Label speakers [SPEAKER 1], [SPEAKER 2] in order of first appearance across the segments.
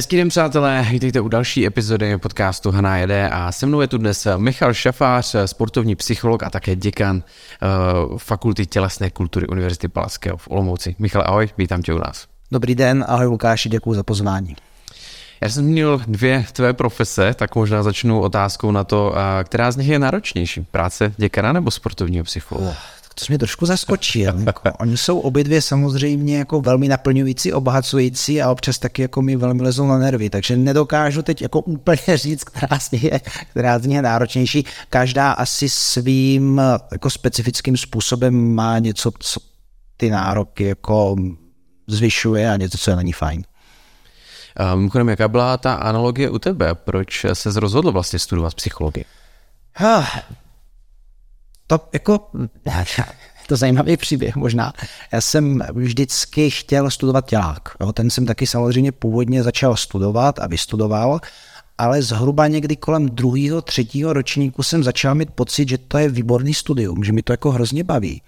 [SPEAKER 1] Hezký den, přátelé, vítejte u další epizody podcastu Haná jede a se mnou je tu dnes Michal Šafář, sportovní psycholog a také děkan uh, Fakulty tělesné kultury Univerzity Palackého v Olomouci. Michal, ahoj, vítám tě u nás.
[SPEAKER 2] Dobrý den, ahoj Lukáši, děkuji za pozvání.
[SPEAKER 1] Já jsem měl dvě tvé profese, tak možná začnu otázkou na to, která z nich je náročnější, práce děkana nebo sportovního psychologa?
[SPEAKER 2] To mě trošku zaskočil. Jako, oni jsou obě dvě samozřejmě jako velmi naplňující, obohacující a občas taky jako mi velmi lezou na nervy, takže nedokážu teď jako úplně říct, která z nich je, která z nich je náročnější. Každá asi svým jako specifickým způsobem má něco, co ty nároky jako zvyšuje a něco, co není fajn.
[SPEAKER 1] Mimochodem, jaká byla ta analogie u tebe? Proč se rozhodl vlastně studovat psychologii?
[SPEAKER 2] To jako, to zajímavý příběh možná. Já jsem vždycky chtěl studovat tělák. Jo. Ten jsem taky samozřejmě původně začal studovat a vystudoval, ale zhruba někdy kolem druhého, třetího ročníku jsem začal mít pocit, že to je výborný studium, že mi to jako hrozně baví.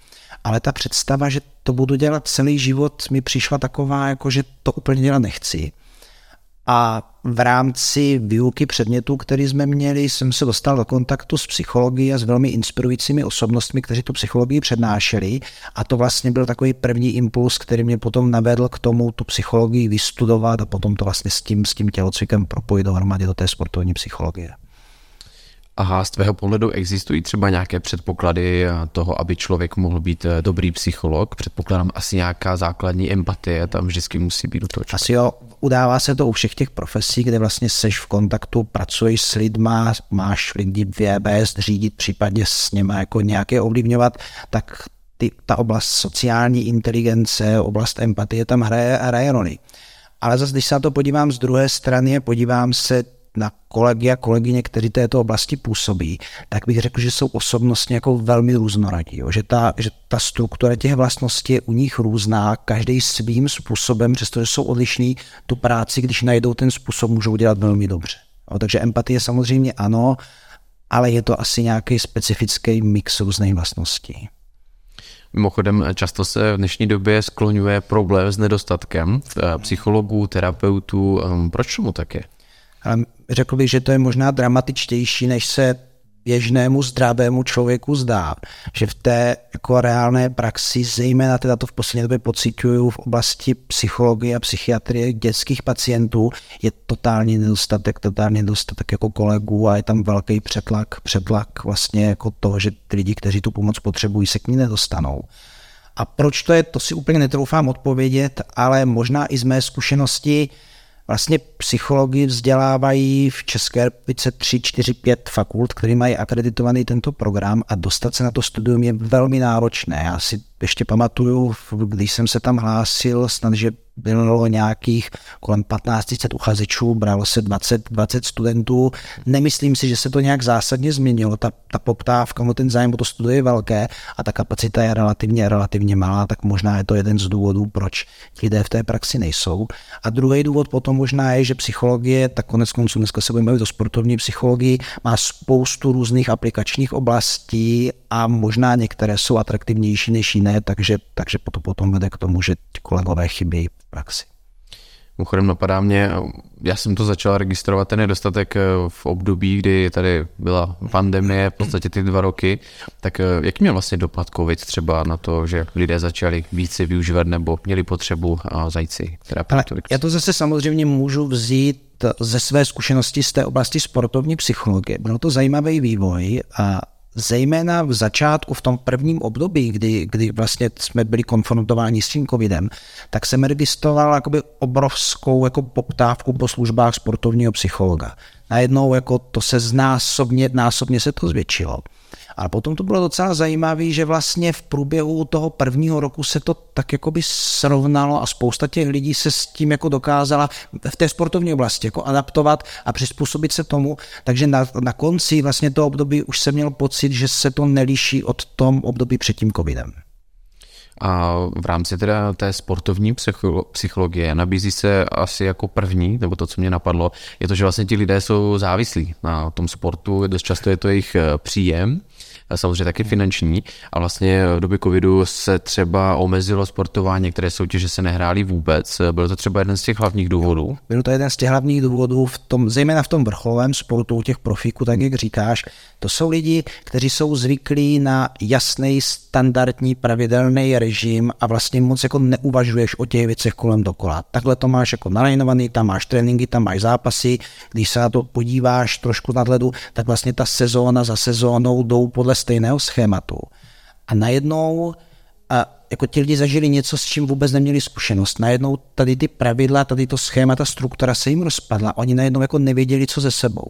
[SPEAKER 2] Ale ta představa, že to budu dělat celý život, mi přišla taková, jako že to úplně dělat nechci. A v rámci výuky předmětů, který jsme měli, jsem se dostal do kontaktu s psychologií a s velmi inspirujícími osobnostmi, kteří tu psychologii přednášeli. A to vlastně byl takový první impuls, který mě potom navedl k tomu tu psychologii vystudovat a potom to vlastně s tím, s tím tělocvikem propojit dohromady do té sportovní psychologie.
[SPEAKER 1] Aha, z tvého pohledu existují třeba nějaké předpoklady toho, aby člověk mohl být eh, dobrý psycholog? Předpokládám asi nějaká základní empatie, tam vždycky musí být do toho
[SPEAKER 2] člověka. Asi jo, udává se to u všech těch profesí, kde vlastně seš v kontaktu, pracuješ s lidma, máš lidi vést, řídit, případně s něma jako nějaké ovlivňovat, tak ty, ta oblast sociální inteligence, oblast empatie tam hraje, hraje roli. Ale zase, když se na to podívám z druhé strany, podívám se na kolegy a kolegyně, kteří této oblasti působí, tak bych řekl, že jsou osobnostně jako velmi různorodí. Jo? Že, ta, že ta struktura těch vlastností je u nich různá, každý svým způsobem, přestože jsou odlišní, tu práci, když najdou ten způsob, můžou dělat velmi dobře. Jo? Takže empatie samozřejmě ano, ale je to asi nějaký specifický mix různých vlastností.
[SPEAKER 1] Mimochodem, často se v dnešní době skloňuje problém s nedostatkem eh, psychologů, terapeutů. Ehm, proč tomu tak je?
[SPEAKER 2] Ale řekl bych, že to je možná dramatičtější, než se běžnému zdravému člověku zdá, že v té jako reálné praxi, zejména teda to v poslední době pocituju v oblasti psychologie a psychiatrie dětských pacientů, je totální nedostatek, totální nedostatek jako kolegů a je tam velký přetlak, přetlak vlastně jako toho, že ty lidi, kteří tu pomoc potřebují, se k ní nedostanou. A proč to je, to si úplně netroufám odpovědět, ale možná i z mé zkušenosti, Vlastně psychologii vzdělávají v České republice 3, 4, 5 fakult, které mají akreditovaný tento program a dostat se na to studium je velmi náročné. Já si ještě pamatuju, když jsem se tam hlásil, snad, že bylo nějakých kolem 1500 uchazečů, bralo se 20, 20 studentů. Nemyslím si, že se to nějak zásadně změnilo. Ta, ta poptávka, ten zájem o to studuje je velké a ta kapacita je relativně, relativně malá, tak možná je to jeden z důvodů, proč ti lidé v té praxi nejsou. A druhý důvod potom možná je, že psychologie, tak konec konců dneska se budeme bavit o sportovní psychologii, má spoustu různých aplikačních oblastí a možná některé jsou atraktivnější než jiné, takže, takže to potom vede k tomu, že kolegové chybí v praxi.
[SPEAKER 1] Mimochodem napadá mě, já jsem to začal registrovat ten nedostatek eh, v období, kdy tady byla pandemie, v podstatě ty dva roky, tak eh, jaký měl vlastně dopad COVID třeba na to, že lidé začali více využívat nebo měli potřebu zajít si
[SPEAKER 2] Já to zase samozřejmě můžu vzít ze své zkušenosti z té oblasti sportovní psychologie. Byl to zajímavý vývoj a zejména v začátku, v tom prvním období, kdy, kdy vlastně jsme byli konfrontováni s tím covidem, tak jsem registroval jakoby obrovskou jako poptávku po službách sportovního psychologa. Najednou jako to se znásobně, násobně se to zvětšilo. Ale potom to bylo docela zajímavé, že vlastně v průběhu toho prvního roku se to tak jakoby srovnalo a spousta těch lidí se s tím jako dokázala v té sportovní oblasti jako adaptovat a přizpůsobit se tomu, takže na, na konci vlastně toho období už jsem měl pocit, že se to neliší od tom období před tím covidem.
[SPEAKER 1] A v rámci teda té sportovní psychologie nabízí se asi jako první, nebo to, co mě napadlo, je to, že vlastně ti lidé jsou závislí na tom sportu, dost často je to jejich eh, příjem samozřejmě taky finanční. A vlastně v době covidu se třeba omezilo sportování, některé soutěže se nehrály vůbec. Byl to třeba jeden z těch hlavních důvodů?
[SPEAKER 2] Byl to jeden z těch hlavních důvodů, v tom, zejména v tom vrcholovém sportu u těch profíků, tak jak říkáš. To jsou lidi, kteří jsou zvyklí na jasný, standardní, pravidelný režim a vlastně moc jako neuvažuješ o těch věcech kolem dokola. Takhle to máš jako nalajnovaný, tam máš tréninky, tam máš zápasy, když se na to podíváš trošku nadhledu, tak vlastně ta sezóna za sezónou jdou podle stejného schématu. A najednou a jako ti lidi zažili něco, s čím vůbec neměli zkušenost. Najednou tady ty pravidla, tady to schéma, ta struktura se jim rozpadla. Oni najednou jako nevěděli, co ze sebou.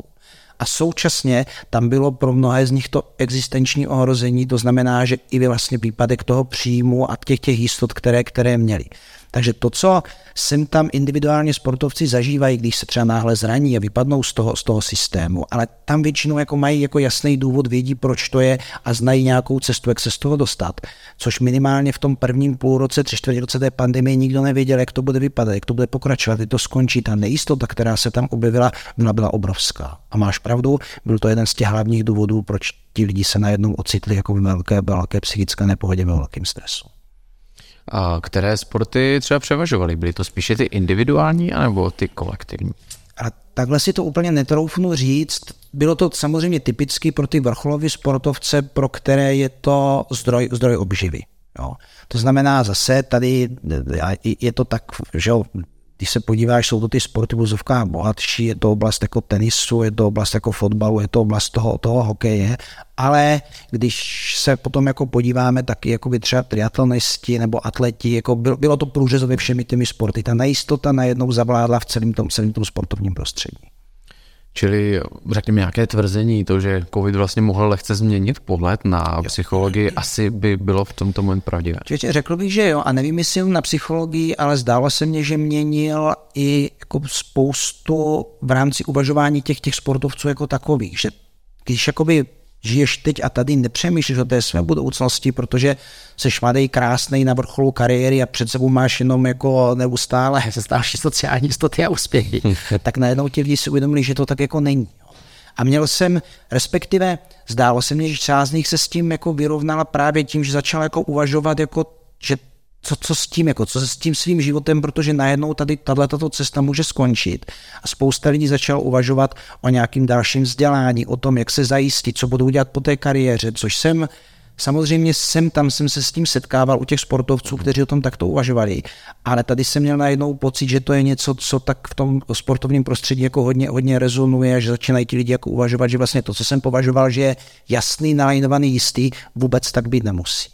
[SPEAKER 2] A současně tam bylo pro mnohé z nich to existenční ohrození, to znamená, že i vlastně výpadek toho příjmu a těch těch jistot, které, které měli. Takže to, co sem tam individuálně sportovci zažívají, když se třeba náhle zraní a vypadnou z toho, z toho systému, ale tam většinou jako mají jako jasný důvod, vědí, proč to je a znají nějakou cestu, jak se z toho dostat. Což minimálně v tom prvním půlroce, tři čtvrtě roce té pandemie nikdo nevěděl, jak to bude vypadat, jak to bude pokračovat, jak to skončí. Ta nejistota, která se tam objevila, byla, byla obrovská. A máš pravdu, byl to jeden z těch hlavních důvodů, proč ti lidi se najednou ocitli jako v velké, velké psychické nepohodě, ve velkém stresu.
[SPEAKER 1] A které sporty třeba převažovaly? Byly to spíše ty individuální anebo ty kolektivní?
[SPEAKER 2] A takhle si to úplně netroufnu říct. Bylo to samozřejmě typicky pro ty vrcholové sportovce, pro které je to zdroj, zdroj obživy. Jo. To znamená zase tady je to tak, že když se podíváš, jsou to ty sporty vozovká bohatší, je to oblast jako tenisu, je to oblast jako fotbalu, je to oblast toho, toho hokeje, ale když se potom jako podíváme taky jako by třeba triatlonisti nebo atleti, jako bylo, bylo to průřezově všemi těmi sporty. Ta nejistota najednou zavládla v celém tom, celém tom sportovním prostředí.
[SPEAKER 1] Čili řekněme nějaké tvrzení, to, že COVID vlastně mohl lehce změnit pohled na jo. psychologii, asi by bylo v tomto momentu pravdivé.
[SPEAKER 2] Čiže řekl bych, že jo, a nevím, jestli na psychologii, ale zdálo se mně, že měnil i jako spoustu v rámci uvažování těch, těch sportovců jako takových, že když jakoby žiješ teď a tady, nepřemýšlíš o té své budoucnosti, protože se mladý, krásný na vrcholu kariéry a před sebou máš jenom jako neustále další sociální jistoty a úspěchy, tak najednou ti lidi si uvědomili, že to tak jako není. A měl jsem, respektive zdálo se mně, že část z nich se s tím jako vyrovnala právě tím, že začal jako uvažovat, jako, že co, co s tím, jako, co se s tím svým životem, protože najednou tady tato cesta může skončit. A spousta lidí začal uvažovat o nějakým dalším vzdělání, o tom, jak se zajistit, co budou dělat po té kariéře, což jsem Samozřejmě jsem tam jsem se s tím setkával u těch sportovců, kteří o tom takto uvažovali, ale tady jsem měl najednou pocit, že to je něco, co tak v tom sportovním prostředí jako hodně, hodně rezonuje, že začínají ti lidi jako uvažovat, že vlastně to, co jsem považoval, že je jasný, nalajnovaný, jistý, vůbec tak být nemusí.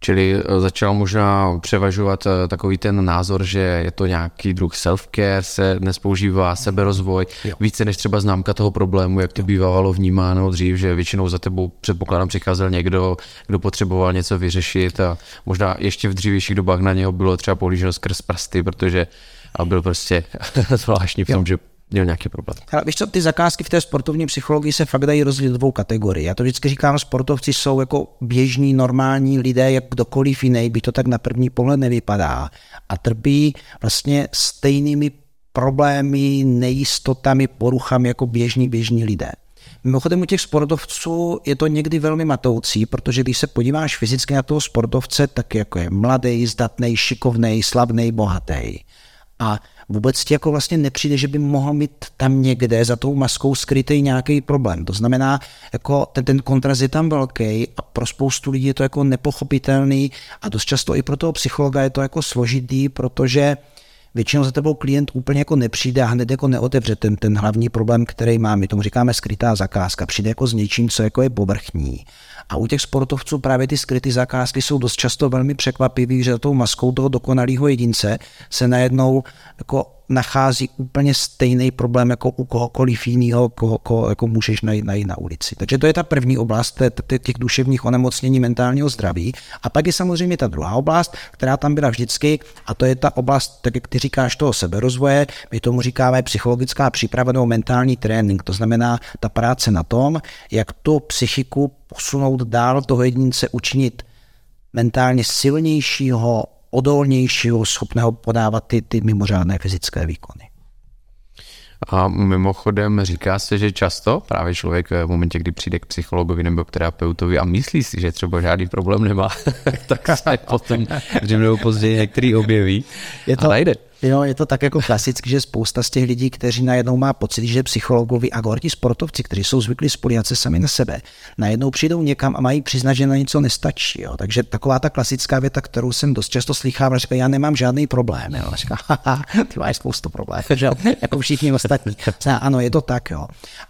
[SPEAKER 1] Čili eh, začal možná převažovat eh, takový ten názor, že je to nějaký druh self-care, se dnes používá seberozvoj, jo. více než třeba známka toho problému, jak to bývalo vnímáno dřív, že většinou za tebou předpokládám přicházel někdo, kdo potřeboval něco vyřešit a možná ještě v dřívějších dobách na něho bylo třeba pohlíženo skrz prsty, protože a byl prostě zvláštní v tom, jo. že měl nějaký problém.
[SPEAKER 2] Ale víš co, ty zakázky v té sportovní psychologii se fakt dají rozdělit dvou kategorii. Já to vždycky říkám, sportovci jsou jako běžní, normální lidé, jak kdokoliv jiný, by to tak na první pohled nevypadá. A trpí vlastně stejnými problémy, nejistotami, poruchami jako běžní, běžní lidé. Mimochodem u těch sportovců je to někdy velmi matoucí, protože když se podíváš fyzicky na toho sportovce, tak jako je mladý, zdatný, šikovný, slavný, bohatý. A vůbec ti jako vlastně nepřijde, že by mohl mít tam někde za tou maskou skrytý nějaký problém. To znamená, jako ten, ten kontrast je tam velký a pro spoustu lidí je to jako nepochopitelný a dost často i pro toho psychologa je to jako složitý, protože většinou za tebou klient úplně jako nepřijde a hned jako neotevře ten, ten hlavní problém, který má. My tomu říkáme skrytá zakázka. Přijde jako s něčím, co jako je povrchní. A u těch sportovců právě ty skryté zakázky jsou dost často velmi překvapivé, že za tou maskou toho dokonalého jedince se najednou jako nachází úplně stejný problém jako u kohokoliv jiného, koho, koho jako můžeš najít, najít na ulici. Takže to je ta první oblast těch duševních onemocnění mentálního zdraví. A pak je samozřejmě ta druhá oblast, která tam byla vždycky, a to je ta oblast, tak jak ty říkáš, toho seberozvoje. My tomu říkáme psychologická příprava nebo mentální trénink. To znamená ta práce na tom, jak tu psychiku posunout dál toho jedince, učinit mentálně silnějšího, odolnějšího, schopného podávat ty, ty mimořádné fyzické výkony.
[SPEAKER 1] A mimochodem říká se, že často právě člověk v momentě, kdy přijde k psychologovi nebo k terapeutovi a myslí si, že třeba žádný problém nemá, tak se potom dřív nebo později některý objeví
[SPEAKER 2] je to, a najde. Jo, je to tak jako klasicky, že spousta z těch lidí, kteří najednou má pocit, že psychologovi a gorti sportovci, kteří jsou zvyklí spolíhat se sami na sebe, najednou přijdou někam a mají přiznat, že na něco nestačí. Jo. Takže taková ta klasická věta, kterou jsem dost často slychával, říká, já nemám žádný problém. Jo. Říká, ty máš spoustu problémů, jako všichni ostatní. Ano, je to tak, jo.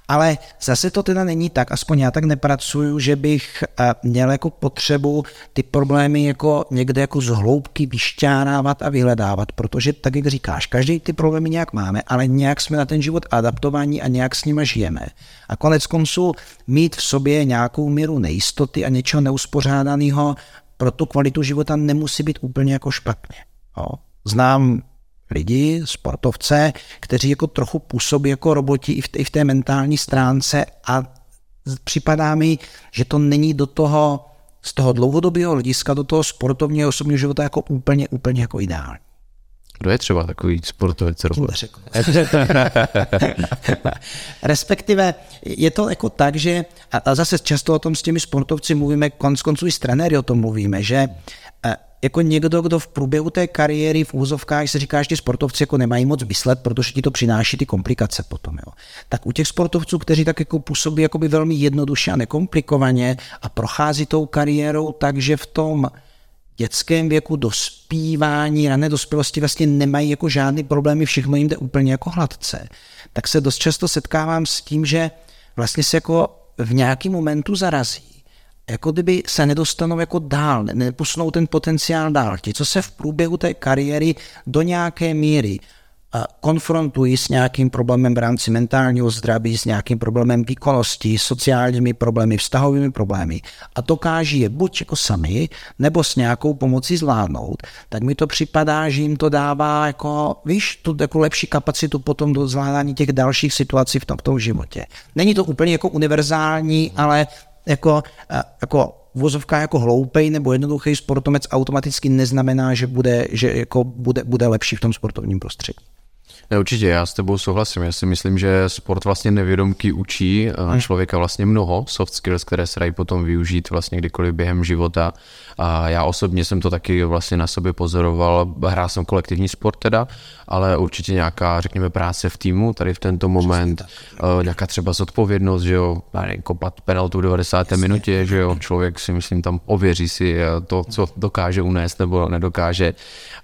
[SPEAKER 2] Ale zase to teda není tak, aspoň já tak nepracuju, že bych eh, měl jako potřebu ty problémy jako někde jako z hloubky vyšťárávat a vyhledávat, protože tak, jak říkáš, každý ty problémy nějak máme, ale nějak jsme na ten život adaptovaní a nějak s nimi žijeme. A konec konců mít v sobě nějakou míru nejistoty a něčeho neuspořádaného pro tu kvalitu života nemusí být úplně jako špatně. Jo. Znám lidi, sportovce, kteří jako trochu působí jako roboti i v, té, i v té mentální stránce a připadá mi, že to není do toho, z toho dlouhodobého hlediska do toho sportovního osobního života jako úplně, úplně jako ideální.
[SPEAKER 1] Kdo je třeba takový sportovec?
[SPEAKER 2] Respektive je to jako tak, že a zase často o tom s těmi sportovci mluvíme, konc konců i s trenéry o tom mluvíme, že jako někdo, kdo v průběhu té kariéry v úzovkách se říká, že ti sportovci jako nemají moc myslet, protože ti to přináší ty komplikace potom. Jo. Tak u těch sportovců, kteří tak jako působí jakoby velmi jednoduše a nekomplikovaně a prochází tou kariérou, takže v tom dětském věku dospívání, rané dospělosti vlastně nemají jako žádný problémy, všechno jim jde úplně jako hladce. Tak se dost často setkávám s tím, že vlastně se jako v nějakém momentu zarazí jako kdyby se nedostanou jako dál, neposunou ten potenciál dál. Ti, co se v průběhu té kariéry do nějaké míry konfrontují s nějakým problémem v rámci mentálního zdraví, s nějakým problémem výkonnosti, sociálními problémy, vztahovými problémy a dokáží je buď jako sami, nebo s nějakou pomocí zvládnout, tak mi to připadá, že jim to dává jako, víš, tu jako lepší kapacitu potom do zvládání těch dalších situací v tom, v tom životě. Není to úplně jako univerzální, ale jako, jako vozovka jako hloupej nebo jednoduchý sportovec automaticky neznamená, že bude, že jako bude, bude lepší v tom sportovním prostředí.
[SPEAKER 1] Ne, určitě, já s tebou souhlasím. Já si myslím, že sport vlastně nevědomky učí hmm. člověka vlastně mnoho soft skills, které se dají potom využít vlastně kdykoliv během života. A já osobně jsem to taky vlastně na sobě pozoroval. Hrál jsem kolektivní sport teda, ale určitě nějaká, řekněme, práce v týmu tady v tento moment, uh, nějaká třeba zodpovědnost, že jo, nevím, kopat penaltu v 90. minutě, že jo, člověk si myslím tam ověří si eh, to, co dokáže unést nebo nedokáže.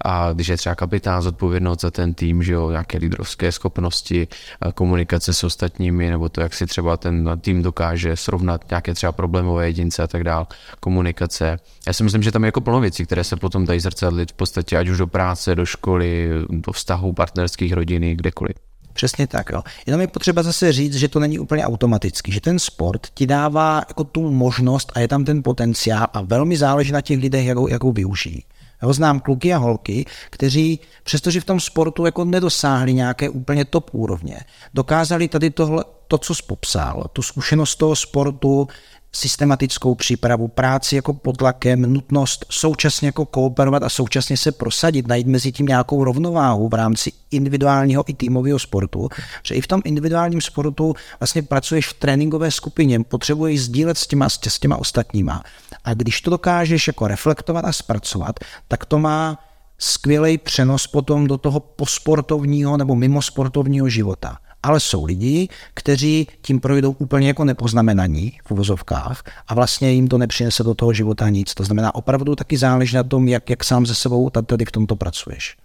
[SPEAKER 1] A když je třeba kapitán zodpovědnost za ten tým, že jo, nějaké lídrovské schopnosti, eh, komunikace s ostatními, nebo to, jak si třeba ten tým dokáže srovnat nějaké třeba problémové jedince a tak dále, komunikace. Já si myslím, že tam je jako plno věcí, které se potom dají zrcadlit v podstatě ať už do práce, do školy, do vztahu partnerských rodiny, kdekoliv.
[SPEAKER 2] Přesně tak. Jo. Jenom je potřeba zase říct, že to není úplně automatický, že ten sport ti dává jako tu možnost a je tam ten potenciál a velmi záleží na těch lidech, jak ho, jak ho využijí. Já znám kluky a holky, kteří, přestože v tom sportu jako nedosáhli nějaké úplně top úrovně, dokázali tady tohle, to, co jsi popsal, tu zkušenost toho sportu, systematickou přípravu, práci jako pod tlakem, nutnost současně jako kooperovat a současně se prosadit, najít mezi tím nějakou rovnováhu v rámci individuálního i týmového sportu, že i v tom individuálním sportu vlastně pracuješ v tréninkové skupině, potřebuješ sdílet s těma, s těma ostatníma. A když to dokážeš jako reflektovat a zpracovat, tak to má skvělý přenos potom do toho posportovního nebo mimo sportovního života ale jsou lidi, kteří tím projdou úplně jako nepoznamenaní v uvozovkách a vlastně jim to nepřinese do toho života nic. To znamená, opravdu taky záleží na tom, jak, jak sám ze sebou tady v tomto pracuješ.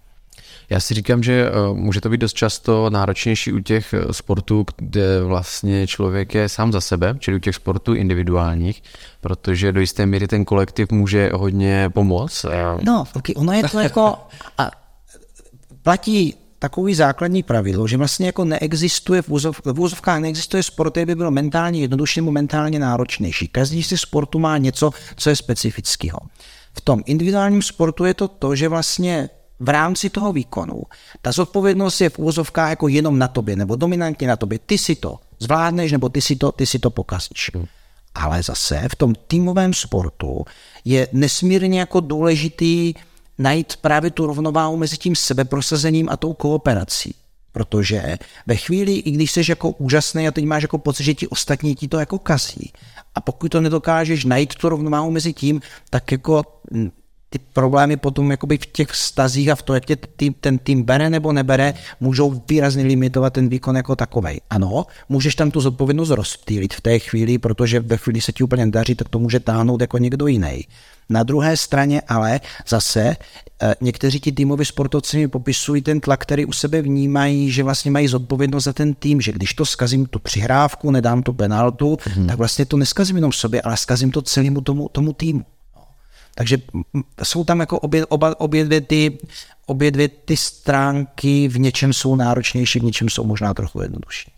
[SPEAKER 1] Já si říkám, že eh, může to být dost často náročnější u těch eh, sportů, kde vlastně člověk je sám za sebe, čili u těch sportů individuálních, protože do jisté míry ten kolektiv může hodně pomoct.
[SPEAKER 2] No, ono je to jako... A platí takový základní pravidlo, že vlastně jako neexistuje v, úzov, v úzovkách neexistuje sport, který by byl mentálně jednodušší nebo mentálně náročnější. Každý si sportu má něco, co je specifického. V tom individuálním sportu je to to, že vlastně v rámci toho výkonu ta zodpovědnost je v úzovkách jako jenom na tobě, nebo dominantně na tobě. Ty si to zvládneš, nebo ty si to, ty si to pokazíš. Hmm. Ale zase v tom týmovém sportu je nesmírně jako důležitý najít právě tu rovnováhu mezi tím sebeprosazením a tou kooperací. Protože ve chvíli, i když jsi jako úžasný a teď máš jako pocit, že ti ostatní ti to jako kazí. A pokud to nedokážeš najít tu rovnováhu mezi tím, tak jako ty problémy potom jakoby v těch vztazích a v tom, jak tě tým, ten tým bere nebo nebere, můžou výrazně limitovat ten výkon jako takový. Ano, můžeš tam tu zodpovědnost rozptýlit v té chvíli, protože ve chvíli se ti úplně daří, tak to může táhnout jako někdo jiný. Na druhé straně ale zase eh, někteří ti týmoví sportovci mi popisují ten tlak, který u sebe vnímají, že vlastně mají zodpovědnost za ten tým, že když to skazím tu přihrávku, nedám tu penaltu, hmm. tak vlastně to neskazím jenom sobě, ale skazím to celému tomu, tomu týmu. Takže jsou tam jako obě, oba, obě, dvě ty, obě dvě ty stránky, v něčem jsou náročnější, v něčem jsou možná trochu jednodušší.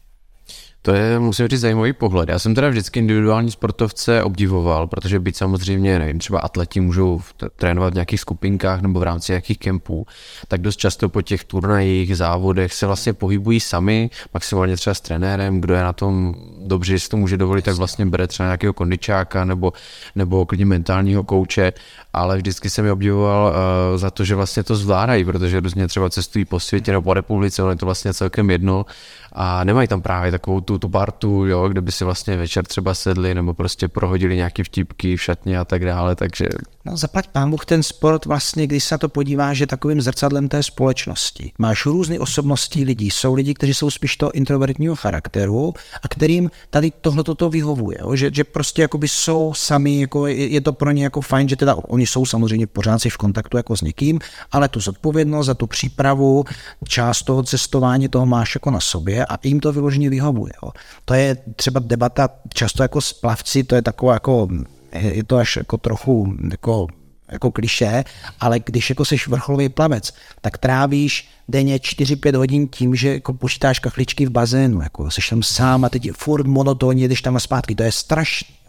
[SPEAKER 1] To je, musím říct, zajímavý pohled. Já jsem teda vždycky individuální sportovce obdivoval, protože být samozřejmě, nevím, třeba atleti můžou trénovat v nějakých skupinkách nebo v rámci nějakých kempů, tak dost často po těch turnajích, závodech se vlastně pohybují sami, maximálně třeba s trenérem, kdo je na tom dobře, jestli to může dovolit, tak vlastně bere třeba nějakého kondičáka nebo, nebo klidně mentálního kouče, ale vždycky jsem je obdivoval uh, za to, že vlastně to zvládají, protože různě třeba cestují po světě nebo po republice, ale je to vlastně celkem jedno a nemají tam právě takovou tu, tu partu, jo, kde by si vlastně večer třeba sedli nebo prostě prohodili nějaké vtipky v šatně a tak dále, takže...
[SPEAKER 2] No zaplať pán Bůh, ten sport vlastně, když se to podíváš, je takovým zrcadlem té společnosti. Máš různé osobnosti lidí. Jsou lidi, kteří jsou spíš toho introvertního charakteru a kterým tady tohle toto vyhovuje. Jo? Že, že prostě jakoby jsou sami, jako je, je, to pro ně jako fajn, že teda oni jsou samozřejmě pořád si v kontaktu jako s někým, ale tu zodpovědnost za tu přípravu, část toho cestování toho máš jako na sobě a jim to vyloženě vyhovuje. Jo. To je třeba debata často jako s plavci, to je taková jako, je to až jako trochu jako jako kliše, ale když jako seš vrcholový plavec, tak trávíš denně 4-5 hodin tím, že jako počítáš kachličky v bazénu, jako seš tam sám a teď furt monotónně jdeš tam a zpátky, to je strašný.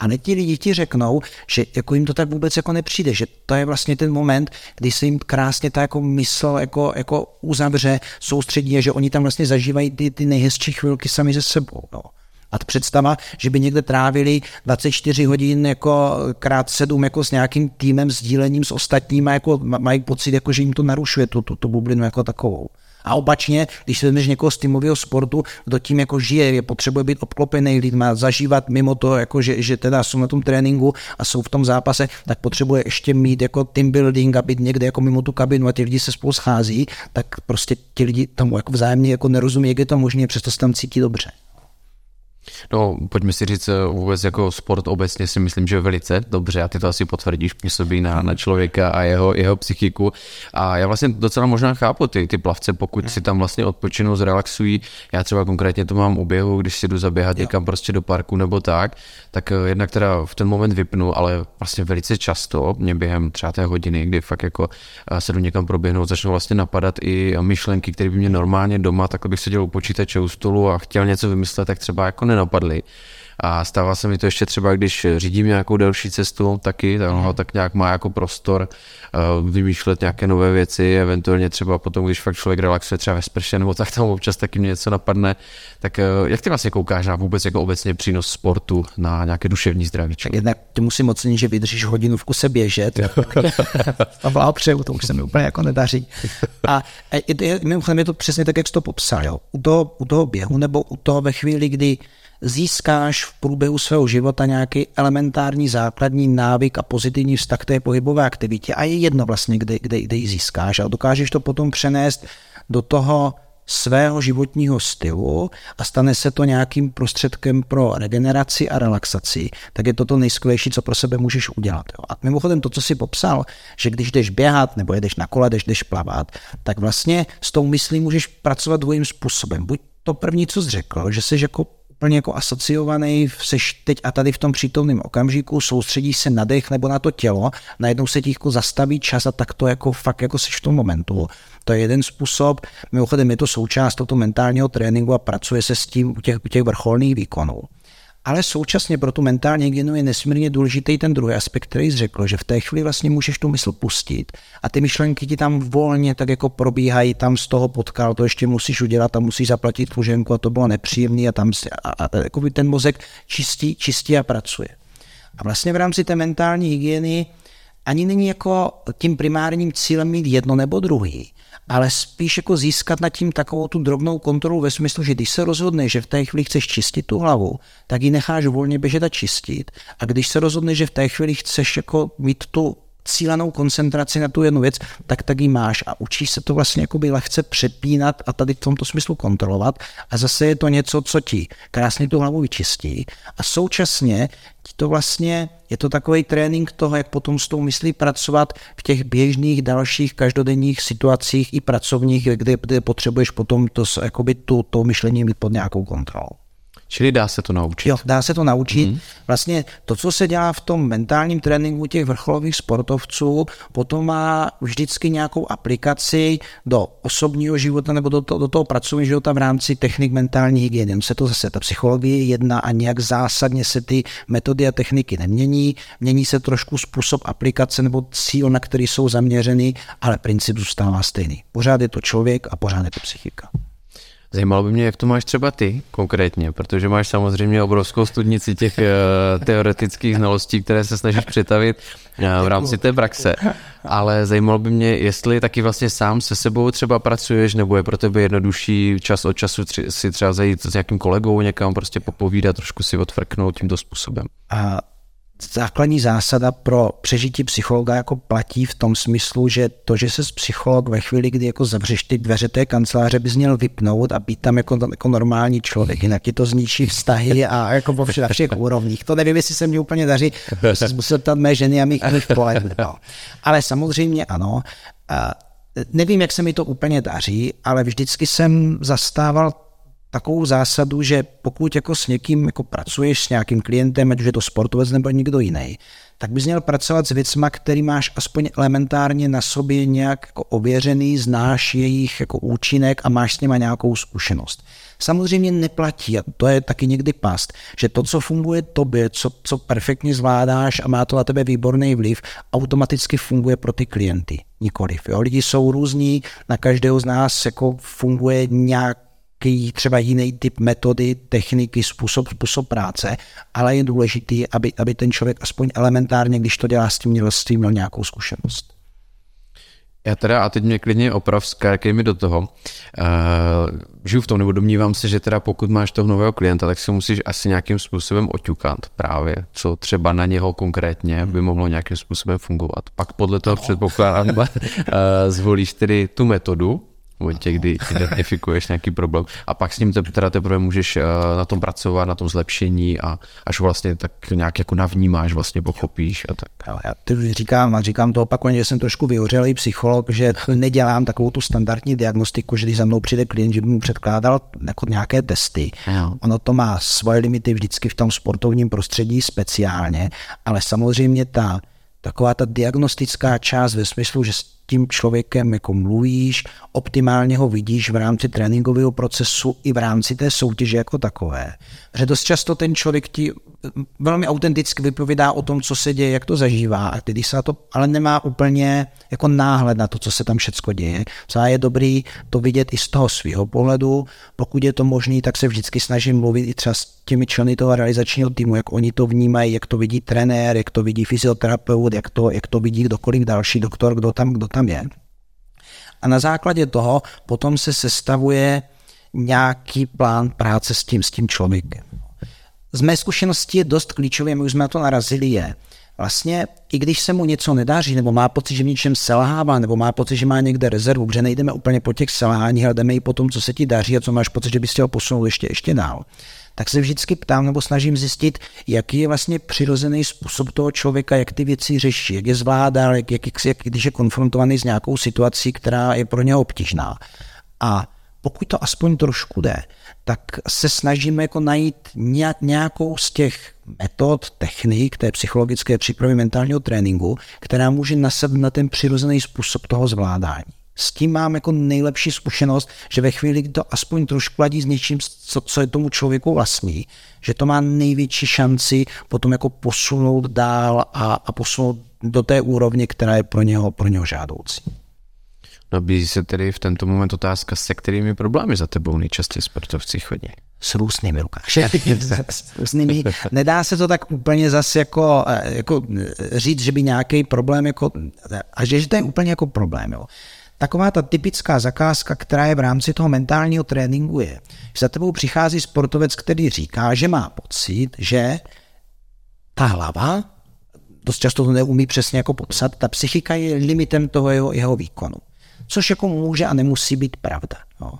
[SPEAKER 2] A ne ti lidi ti řeknou, že jako jim to tak vůbec jako nepřijde, že to je vlastně ten moment, kdy se jim krásně ta jako mysl jako, jako uzavře, soustředí, že oni tam vlastně zažívají ty, ty nejhezčí chvilky sami ze sebou. No. A ta představa, že by někde trávili 24 hodin jako krát 7 jako s nějakým týmem, sdílením s ostatními, jako mají pocit, jako, že jim to narušuje tu, tu, tu bublinu jako takovou. A opačně, když se vezmeš někoho z týmového sportu, kdo tím jako žije, je potřebuje být obklopený lidma, zažívat mimo to, jako že, že teda jsou na tom tréninku a jsou v tom zápase, tak potřebuje ještě mít jako team building a být někde jako mimo tu kabinu a ty lidi se spolu schází, tak prostě ti lidi tomu jako vzájemně jako nerozumí, jak je to možné, přesto se tam cítí dobře.
[SPEAKER 1] No, pojďme si říct, eh, vůbec jako sport obecně si myslím, že velice dobře a ty to asi potvrdíš, působí na, na člověka a jeho, jeho psychiku. A já vlastně docela možná chápu ty, ty plavce, pokud si tam vlastně odpočinou, zrelaxují. Já třeba konkrétně to mám u běhu, když si jdu zaběhat jo. někam prostě do parku nebo tak, tak eh, jednak teda v ten moment vypnu, ale vlastně velice často mě během třeba té hodiny, kdy fakt jako eh, se jdu někam proběhnout, začnou vlastně napadat i myšlenky, které by mě normálně doma, tak bych seděl u počítače u stolu a chtěl něco vymyslet, tak třeba jako on and A stává se mi to ještě třeba, když řídím nějakou delší cestu taky, tak ho tak nějak má jako prostor uh, vymýšlet nějaké nové věci, eventuálně třeba potom, když fakt člověk relaxuje třeba ve sprše, nebo tak tam občas taky mě něco napadne. Tak uh, jak ty vlastně koukáš na vůbec jako obecně přínos sportu na nějaké duševní zdraví?
[SPEAKER 2] Tak jednak ty musím ocenit, že vydržíš hodinu v kuse běžet. a blahopřeju, to už se mi úplně jako nedaří. A mimochodem je to přesně tak, jak jsi to popsal. Jo. U, toho, u toho běhu nebo u toho ve chvíli, kdy získáš v průběhu svého života nějaký elementární základní návyk a pozitivní vztah k té pohybové aktivitě a je jedno vlastně, kde, kde, kde ji získáš a dokážeš to potom přenést do toho svého životního stylu a stane se to nějakým prostředkem pro regeneraci a relaxaci, tak je to to nejskvělejší, co pro sebe můžeš udělat. Jo. A mimochodem to, co si popsal, že když jdeš běhat nebo jedeš na kole, jdeš, jdeš plavat, tak vlastně s tou myslí můžeš pracovat dvojím způsobem. Buď to první, co jsi řekl, že jsi jako úplně jako asociovaný, seš teď a tady v tom přítomném okamžiku, soustředíš se na dech nebo na to tělo, najednou se ti jako zastaví čas a tak to jako fakt jako seš v tom momentu. To je jeden způsob, mimochodem je to součást toho mentálního tréninku a pracuje se s tím u těch, u těch vrcholných výkonů. Ale současně pro tu mentální hygienu je nesmírně důležitý ten druhý aspekt, který jsi řekl, že v té chvíli vlastně můžeš tu mysl pustit a ty myšlenky ti tam volně tak jako probíhají, tam z toho potkal, to ještě musíš udělat a musíš zaplatit služenku a to bylo nepříjemné a tam si, a, a, a ten mozek čistí, čistí a pracuje. A vlastně v rámci té mentální hygieny ani není jako tím primárním cílem mít jedno nebo druhý, ale spíš jako získat nad tím takovou tu drobnou kontrolu ve smyslu, že když se rozhodneš, že v té chvíli chceš čistit tu hlavu, tak ji necháš volně běžet a čistit. A když se rozhodneš, že v té chvíli chceš jako mít tu cílenou koncentraci na tu jednu věc, tak tak ji máš a učíš se to vlastně jakoby lehce přepínat a tady v tomto smyslu kontrolovat a zase je to něco, co ti krásně tu hlavu vyčistí a současně ti to vlastně, je to takový trénink toho, jak potom s tou myslí pracovat v těch běžných dalších každodenních situacích i pracovních, kde, kde potřebuješ potom to, jakoby tu, to myšlení mít pod nějakou kontrolou.
[SPEAKER 1] Čili dá se to naučit.
[SPEAKER 2] Jo, dá se to naučit. Mm. Vlastně to, co se dělá v tom mentálním tréninku těch vrcholových sportovců, potom má vždycky nějakou aplikaci do osobního života nebo do, to, do toho pracovního života v rámci technik mentální hygieny. Se to zase, ta psychologie jedna a nějak zásadně se ty metody a techniky nemění. Mění se trošku způsob aplikace nebo cíl, na který jsou zaměřeny, ale princip zůstává stejný. Pořád je to člověk a pořád je to psychika.
[SPEAKER 1] Zajímalo by mě, jak to máš třeba ty konkrétně, protože máš samozřejmě obrovskou studnici těch uh, teoretických znalostí, které se snažíš přetavit uh, v rámci té praxe. Ale zajímalo by mě, jestli taky vlastně sám se sebou třeba pracuješ, nebo je pro tebe jednodušší čas od času tři, si třeba zajít s nějakým kolegou někam, prostě popovídat, trošku si odfrknout tímto způsobem.
[SPEAKER 2] A základní zásada pro přežití psychologa jako platí v tom smyslu, že to, že se psycholog ve chvíli, kdy jako zavřeš ty dveře té kanceláře, bys měl vypnout a být tam jako, jako normální člověk, jinak ti to zničí vztahy a jako po všech, všech úrovních. To nevím, jestli se mi úplně daří, jsi musel ptat mé ženy a mých pohled. No. Ale samozřejmě ano. A nevím, jak se mi to úplně daří, ale vždycky jsem zastával takovou zásadu, že pokud jako s někým jako pracuješ s nějakým klientem, ať už je to sportovec nebo někdo jiný, tak bys měl pracovat s věcma, který máš aspoň elementárně na sobě nějak jako ověřený, znáš jejich jako účinek a máš s nima nějakou zkušenost. Samozřejmě neplatí, a to je taky někdy past, že to, co funguje tobě, co, co perfektně zvládáš a má to na tebe výborný vliv, automaticky funguje pro ty klienty. Nikoliv. Jo? Lidi jsou různí, na každého z nás jako funguje nějak nějaký třeba jiný typ metody, techniky, způsob, způsob práce, ale je důležitý, aby, aby ten člověk aspoň elementárně, když to dělá s tím, měl, s tím měl nějakou zkušenost.
[SPEAKER 1] Já teda, a teď mě klidně oprav, skákej mi do toho. Uh, žiju v tom, nebo domnívám se, že teda pokud máš toho nového klienta, tak si musíš asi nějakým způsobem oťukat právě, co třeba na něho konkrétně by mohlo nějakým způsobem fungovat. Pak podle toho předpokládám, uh, zvolíš tedy tu metodu, momentě, kdy identifikuješ nějaký problém a pak s ním teda teprve můžeš eh, na tom pracovat, na tom zlepšení a až vlastně tak nějak jako navnímáš, vlastně pochopíš a tak.
[SPEAKER 2] Já ty říkám, a říkám to opakovaně, že jsem trošku vyhořelý psycholog, že nedělám takovou tu standardní diagnostiku, že když za mnou přijde klient, že by mu předkládal jako nějaké testy. Jo. Ono to má svoje limity vždycky v tom sportovním prostředí speciálně, ale samozřejmě ta taková ta diagnostická část ve smyslu, že tím člověkem jako mluvíš, optimálně ho vidíš v rámci tréninkového procesu i v rámci té soutěže jako takové. Protože dost často ten člověk ti velmi autenticky vypovídá o tom, co se děje, jak to zažívá a když se to, ale nemá úplně jako náhled na to, co se tam všechno děje. Co je dobrý to vidět i z toho svého pohledu. Pokud je to možné, tak se vždycky snažím mluvit i třeba s těmi členy toho realizačního týmu, jak oni to vnímají, jak to vidí trenér, jak to vidí fyzioterapeut, jak to, jak to vidí kdokoliv další doktor, kdo tam, kdo tam je. A na základě toho potom se sestavuje nějaký plán práce s tím, s tím člověkem z mé zkušenosti je dost klíčové, my už jsme na to narazili, je, vlastně i když se mu něco nedáří, nebo má pocit, že v něčem selhává, nebo má pocit, že má někde rezervu, protože nejdeme úplně po těch selháních, ale jdeme i po tom, co se ti daří a co máš pocit, že bys chtěl posunout ještě, ještě dál. Tak se vždycky ptám nebo snažím zjistit, jaký je vlastně přirozený způsob toho člověka, jak ty věci řeší, jak je zvládá, jak, jak, jak, když je konfrontovaný s nějakou situací, která je pro něho obtížná. A pokud to aspoň trošku jde, tak se snažíme jako najít nějakou z těch metod, technik té psychologické přípravy mentálního tréninku, která může nasadit na ten přirozený způsob toho zvládání. S tím mám jako nejlepší zkušenost, že ve chvíli, kdy to aspoň trošku ladí s něčím, co, co je tomu člověku vlastní, že to má největší šanci potom jako posunout dál a, a posunout do té úrovně, která je pro něho, pro něho žádoucí.
[SPEAKER 1] Nabízí se tedy v tento moment otázka, se kterými problémy za tebou nejčastěji sportovci chodí?
[SPEAKER 2] S různými, Lukáš. s různými. Nedá se to tak úplně zase jako, eh, jako říct, že by nějaký problém, jako, a že, že to je úplně jako problém. Jo. Taková ta typická zakázka, která je v rámci toho mentálního tréninku je, že za tebou přichází sportovec, který říká, že má pocit, že ta hlava, dost často to neumí přesně jako popsat, ta psychika je limitem toho jeho, jeho výkonu. Což jako může a nemusí být pravda. No.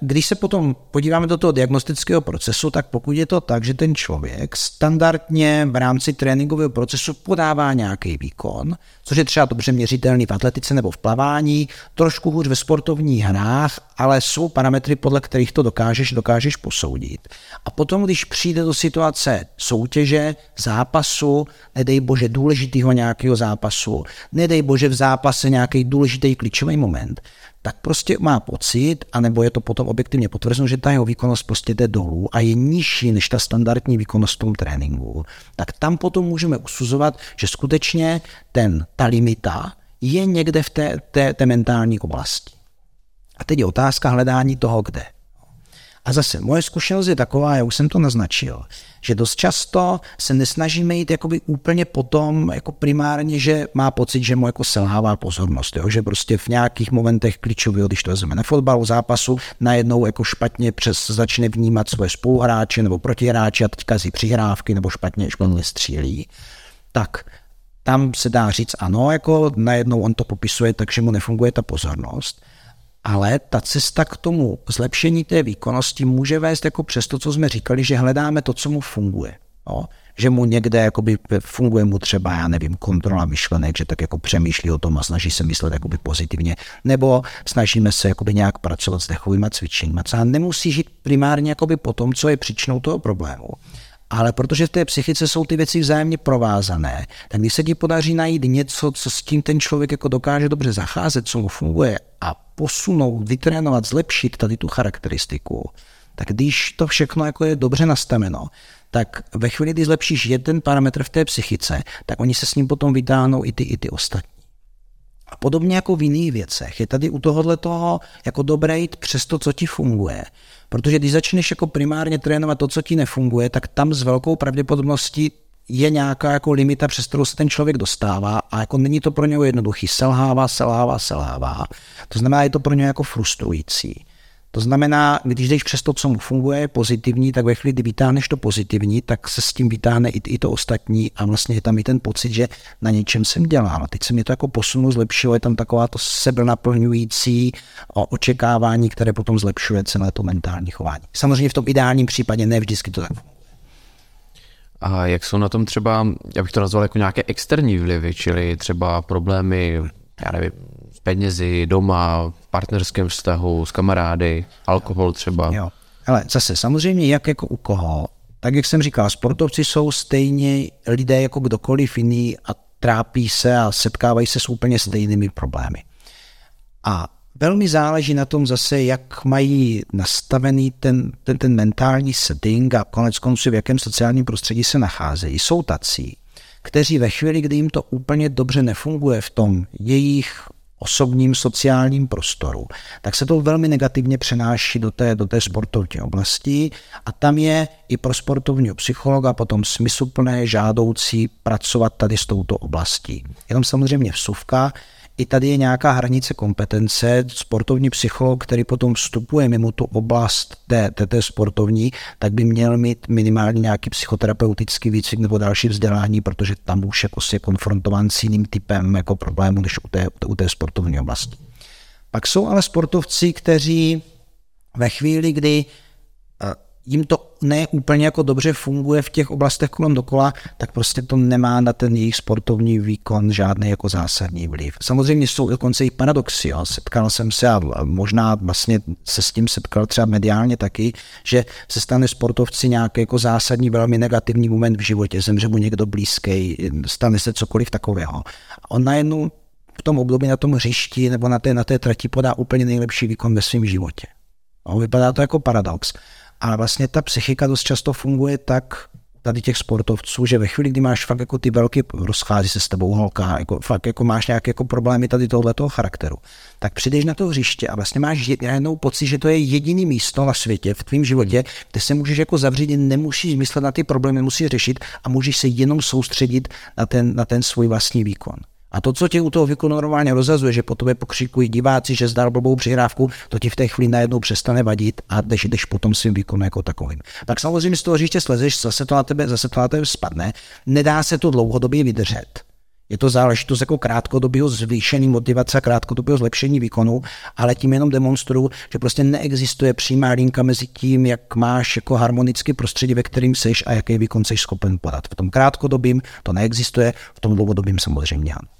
[SPEAKER 2] Když se potom podíváme do toho diagnostického procesu, tak pokud je to tak, že ten člověk standardně v rámci tréninkového procesu podává nějaký výkon, což je třeba dobře měřitelný v atletice nebo v plavání, trošku hůř ve sportovních hrách, ale jsou parametry, podle kterých to dokážeš, dokážeš posoudit. A potom, když přijde do situace soutěže, zápasu, nedej bože důležitého nějakého zápasu, nedej bože v zápase nějaký důležitý klíčový moment, tak prostě má pocit, anebo je to potom objektivně potvrzeno, že ta jeho výkonnost prostě jde dolů a je nižší než ta standardní výkonnost v tom tréninku, tak tam potom můžeme usuzovat, že skutečně ten, ta limita je někde v té, té, té mentální oblasti. A teď je otázka hledání toho, kde. A zase, moje zkušenost je taková, já už jsem to naznačil, že dost často se nesnažíme jít jakoby úplně potom jako primárně, že má pocit, že mu jako selhává pozornost, jo? že prostě v nějakých momentech klíčových, když to vezmeme na fotbalu, zápasu, najednou jako špatně přes začne vnímat svoje spoluhráče nebo protihráče a teďka si přihrávky nebo špatně, špatně střílí, tak tam se dá říct ano, jako najednou on to popisuje tak, že mu nefunguje ta pozornost, ale ta cesta k tomu zlepšení té výkonnosti může vést jako přes to, co jsme říkali, že hledáme to, co mu funguje. Jo? Že mu někde jakoby funguje mu třeba, já nevím, kontrola myšlenek, že tak jako přemýšlí o tom a snaží se myslet jakoby pozitivně, nebo snažíme se jakoby nějak pracovat s dechovými cvičeními. A nemusí žít primárně jakoby po tom, co je příčinou toho problému. Ale protože v té psychice jsou ty věci vzájemně provázané, tak když se ti podaří najít něco, co s tím ten člověk jako dokáže dobře zacházet, co mu funguje a posunout, vytrénovat, zlepšit tady tu charakteristiku, tak když to všechno jako je dobře nastaveno, tak ve chvíli, kdy zlepšíš jeden parametr v té psychice, tak oni se s ním potom vytáhnou i ty, i ty ostatní. A podobně jako v jiných věcech je tady u tohohle toho jako dobré jít přes to, co ti funguje. Protože když začneš jako primárně trénovat to, co ti nefunguje, tak tam s velkou pravděpodobností je nějaká jako limita, přes kterou se ten člověk dostává a jako není to pro něho jednoduchý. Selhává, selhává, selhává. To znamená, je to pro něho jako frustrující. To znamená, když jdeš přes to, co mu funguje, pozitivní, tak ve chvíli, kdy vytáhneš to pozitivní, tak se s tím vytáhne i, i to ostatní a vlastně je tam i ten pocit, že na něčem jsem dělal. A teď se mi to jako posunulo, zlepšilo, je tam taková to sebenaplňující očekávání, které potom zlepšuje celé to mentální chování. Samozřejmě v tom ideálním případě ne vždycky to tak funguje.
[SPEAKER 1] A jak jsou na tom třeba, já bych to nazval jako nějaké externí vlivy, čili třeba problémy, já nevím, penězi, doma, v partnerském vztahu, s kamarády, alkohol třeba.
[SPEAKER 2] Jo. Ale zase samozřejmě jak jako u koho, tak jak jsem říkal, sportovci jsou stejně lidé jako kdokoliv jiný a trápí se a setkávají se s úplně stejnými problémy. A velmi záleží na tom zase, jak mají nastavený ten, ten, ten mentální setting a konec konců v jakém sociálním prostředí se nacházejí. Jsou tací, kteří ve chvíli, kdy jim to úplně dobře nefunguje v tom jejich osobním sociálním prostoru, tak se to velmi negativně přenáší do té, do té sportovní oblasti a tam je i pro sportovního psychologa potom smysluplné, žádoucí pracovat tady s touto oblastí. Jenom samozřejmě vsuvka, i tady je nějaká hranice kompetence. Sportovní psycholog, který potom vstupuje mimo tu oblast té, té, té sportovní, tak by měl mít minimálně nějaký psychoterapeutický výcvik nebo další vzdělání, protože tam už je prostě konfrontován s jiným typem jako problému než u té, u té sportovní oblasti. Pak jsou ale sportovci, kteří ve chvíli, kdy eh, jim to ne úplně jako dobře funguje v těch oblastech kolem dokola, tak prostě to nemá na ten jejich sportovní výkon žádný jako zásadní vliv. Samozřejmě jsou dokonce i paradoxy. Jo. Setkal jsem se a možná vlastně se s tím setkal třeba mediálně taky, že se stane sportovci nějaký jako zásadní, velmi negativní moment v životě, zemře mu někdo blízký, stane se cokoliv takového. On najednou v tom období na tom hřišti nebo na té, na té trati podá úplně nejlepší výkon ve svém životě. No, vypadá to jako paradox ale vlastně ta psychika dost často funguje tak tady těch sportovců, že ve chvíli, kdy máš fakt jako ty velké, rozchází se s tebou holka, jako fakt jako máš nějaké jako problémy tady tohoto charakteru, tak přijdeš na to hřiště a vlastně máš jednou pocit, že to je jediný místo na světě v tvém životě, kde se můžeš jako zavřít, nemusíš myslet na ty problémy, musíš řešit a můžeš se jenom soustředit na ten, na ten svůj vlastní výkon. A to, co tě u toho výkonu normálně rozhazuje, že po tobě pokřikují diváci, že zdal blbou přihrávku, to ti v té chvíli najednou přestane vadit a jdeš, jdeš potom svým výkonu jako takovým. Tak samozřejmě z toho říště slezeš, zase to na tebe, zase to na tebe spadne. Nedá se to dlouhodobě vydržet. Je to záležitost jako krátkodobého zvýšení motivace a krátkodobého zlepšení výkonu, ale tím jenom demonstruju, že prostě neexistuje přímá linka mezi tím, jak máš jako harmonický prostředí, ve kterým seš a jaký výkon seš schopen podat. V tom krátkodobím to neexistuje, v tom dlouhodobím samozřejmě ano.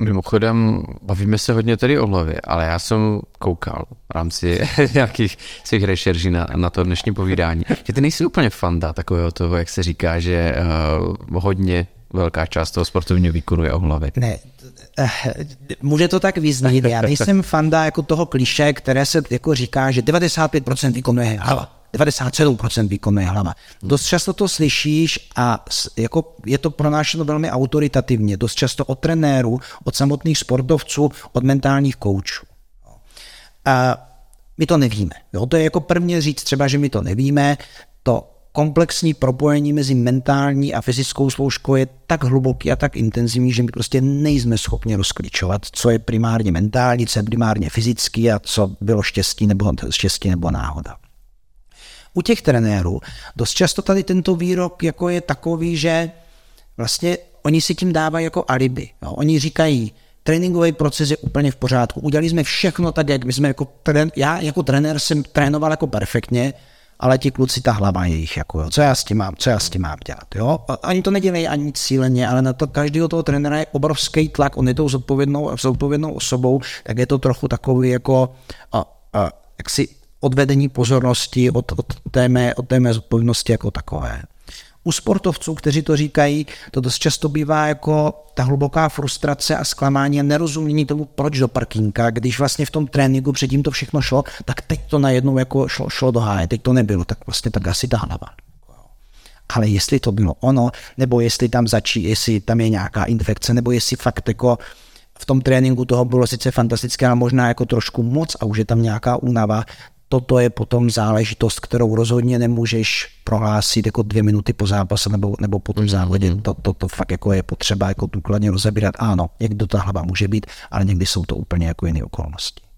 [SPEAKER 1] Mimochodem, bavíme se hodně tedy o hlavě, ale já jsem koukal v rámci nějakých svých rešerží na, na to dnešní povídání, že ty nejsi úplně fanda takového toho, jak se říká, že uh, hodně velká část toho sportovního výkonu je o hlavě.
[SPEAKER 2] Ne, uh, může to tak vyznít. Já nejsem fanda jako toho kliše, které se jako říká, že 95% výkonu je hlava. 97% výkonu je hlava. Dost často to slyšíš a jako je to pronášeno velmi autoritativně. Dost často od trenérů, od samotných sportovců, od mentálních koučů. A my to nevíme. Jo? To je jako prvně říct třeba, že my to nevíme. To komplexní propojení mezi mentální a fyzickou složkou je tak hluboký a tak intenzivní, že my prostě nejsme schopni rozklíčovat, co je primárně mentální, co je primárně fyzický a co bylo štěstí nebo, štěstí nebo náhoda u těch trenérů dost často tady tento výrok jako je takový, že vlastně oni si tím dávají jako alibi. Jo. Oni říkají, tréninkový proces je úplně v pořádku. Udělali jsme všechno tak, jak my jsme jako trén, já jako trenér jsem trénoval jako perfektně, ale ti kluci, ta hlava je jich, jako jo, co já s tím mám, co já s tím mám dělat, jo. Ani to nedělají ani cíleně, ale na to každého toho trenéra je obrovský tlak, on je tou zodpovědnou, zodpovědnou osobou, tak je to trochu takový jako, a, a, jak si odvedení pozornosti od, od, té mé, od té mé zodpovědnosti jako takové. U sportovců, kteří to říkají, to dost často bývá jako ta hluboká frustrace a zklamání a nerozumění tomu, proč do parkinka, když vlastně v tom tréninku předtím to všechno šlo, tak teď to najednou jako šlo, šlo do háje, teď to nebylo, tak vlastně tak asi ta hlava. Ale jestli to bylo ono, nebo jestli tam začí, jestli tam je nějaká infekce, nebo jestli fakt jako v tom tréninku toho bylo sice fantastické, ale možná jako trošku moc a už je tam nějaká únava, toto je potom záležitost, kterou rozhodně nemůžeš prohlásit jako dvě minuty po zápase nebo, nebo po tom závodě. To, to, to fakt jako je potřeba jako důkladně rozebírat. Ano, někdo ta hlava může být, ale někdy jsou to úplně jako jiné okolnosti.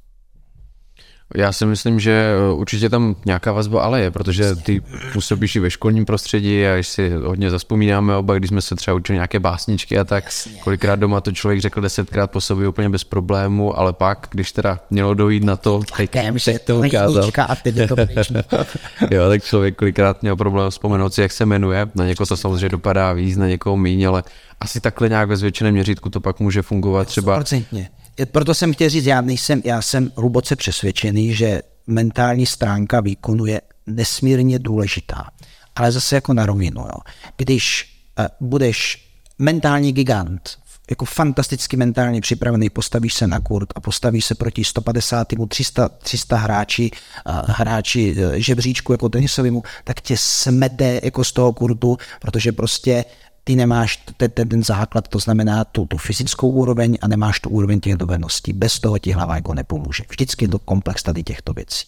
[SPEAKER 1] Já si myslím, že eh, určitě tam nějaká vazba ale je, protože ty působíš i ve školním prostředí a když si hodně zaspomínáme oba, když jsme se třeba učili nějaké básničky a tak, kolikrát doma to člověk řekl desetkrát po sobě úplně bez problému, ale pak, když teda mělo dojít na to,
[SPEAKER 2] tak se to ukázal. A to
[SPEAKER 1] jo, tak člověk kolikrát měl problém vzpomenout si, jak se jmenuje. Na někoho to samozřejmě dopadá víc, na někoho míň, ale asi takhle nějak ve zvětšeném měřítku to pak může fungovat třeba.
[SPEAKER 2] 100% proto jsem chtěl říct, já, nejsem, já jsem hluboce přesvědčený, že mentální stránka výkonu je nesmírně důležitá. Ale zase jako na rovinu. Jo. Když uh, budeš mentální gigant, jako fantasticky mentálně připravený, postavíš se na kurt a postavíš se proti 150, 300, 300 hráči, uh, hráči uh, žebříčku jako tenisovému, tak tě smede jako z toho kurtu, protože prostě ty nemáš ten, ten, ten základ, to znamená tu, tu fyzickou úroveň a nemáš tu úroveň těch dovedností. Bez toho ti hlava jako nepomůže. Vždycky je to komplex tady těchto věcí.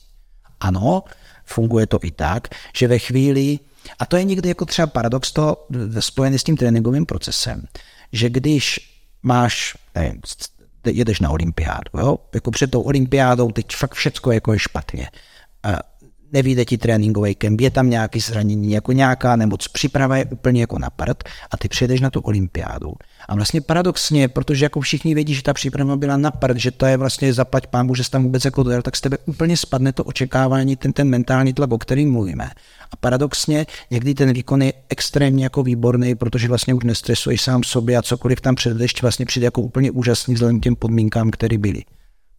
[SPEAKER 2] Ano, funguje to i tak, že ve chvíli, a to je někdy jako třeba paradox to spojený s tím tréninkovým procesem, že když máš, nevím, jedeš na olympiádu, jo? jako před tou olympiádou teď fakt všecko jako je špatně nevíde ti tréninkový kemp, je tam nějaký zranění, jako nějaká nemoc, příprava je úplně jako na prd a ty přijedeš na tu olympiádu. A vlastně paradoxně, protože jako všichni vědí, že ta příprava byla na prd, že to je vlastně zaplať pámu, že jsi tam vůbec jako dojel, tak z tebe úplně spadne to očekávání, ten, ten mentální tlak, o kterým mluvíme. A paradoxně někdy ten výkon je extrémně jako výborný, protože vlastně už nestresuješ sám sobě a cokoliv tam předeš, vlastně přijde jako úplně úžasný vzhledem těm podmínkám, které byly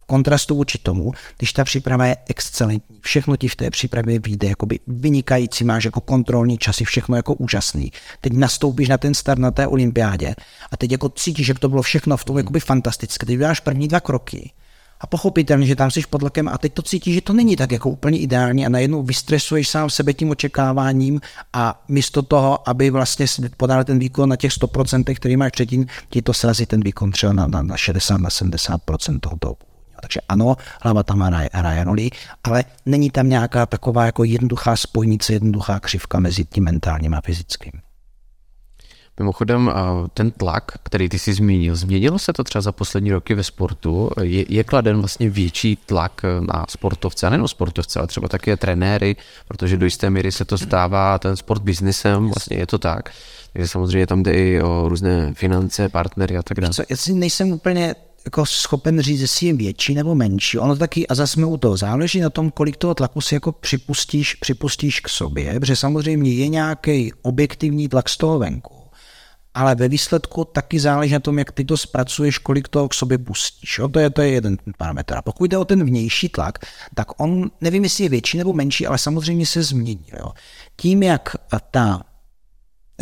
[SPEAKER 2] kontrastu vůči tomu, když ta příprava je excelentní, všechno ti v té přípravě vyjde jakoby vynikající, máš jako kontrolní časy, všechno jako úžasný. Teď nastoupíš na ten start na té olympiádě a teď jako cítíš, že to bylo všechno v tom jakoby fantastické. Teď děláš první dva kroky A pochopitelně, že tam jsi pod tlakem a teď to cítíš, že to není tak jako úplně ideální a najednou vystresuješ sám sebe tím očekáváním a místo toho, aby vlastně podal ten výkon na těch 100%, který máš předtím, ti to srazí ten výkon třeba na, na, na 60, na 70% toho, toho takže ano, hlava tam hraje, hraje roli, ale není tam nějaká taková jako jednoduchá spojnice, jednoduchá křivka mezi tím mentálním a fyzickým.
[SPEAKER 1] Mimochodem, ten tlak, který ty jsi zmínil, změnilo se to třeba za poslední roky ve sportu? Je, je kladen vlastně větší tlak na sportovce, a nejen sportovce, ale třeba také trenéry, protože do jisté míry se to stává ten sport biznesem, vlastně je to tak. Takže samozřejmě tam jde i o různé finance, partnery a tak dále.
[SPEAKER 2] Já si nejsem úplně jako schopen říct, jestli je větší nebo menší. Ono taky, a zase u toho záleží na tom, kolik toho tlaku si jako připustíš, připustíš k sobě, protože samozřejmě je nějaký objektivní tlak z toho venku. Ale ve výsledku taky záleží na tom, jak ty to zpracuješ, kolik toho k sobě pustíš. Jo? To, je, to je jeden parametr. A pokud jde o ten vnější tlak, tak on, nevím, jestli je větší nebo menší, ale samozřejmě se změní. Jo? Tím, jak ta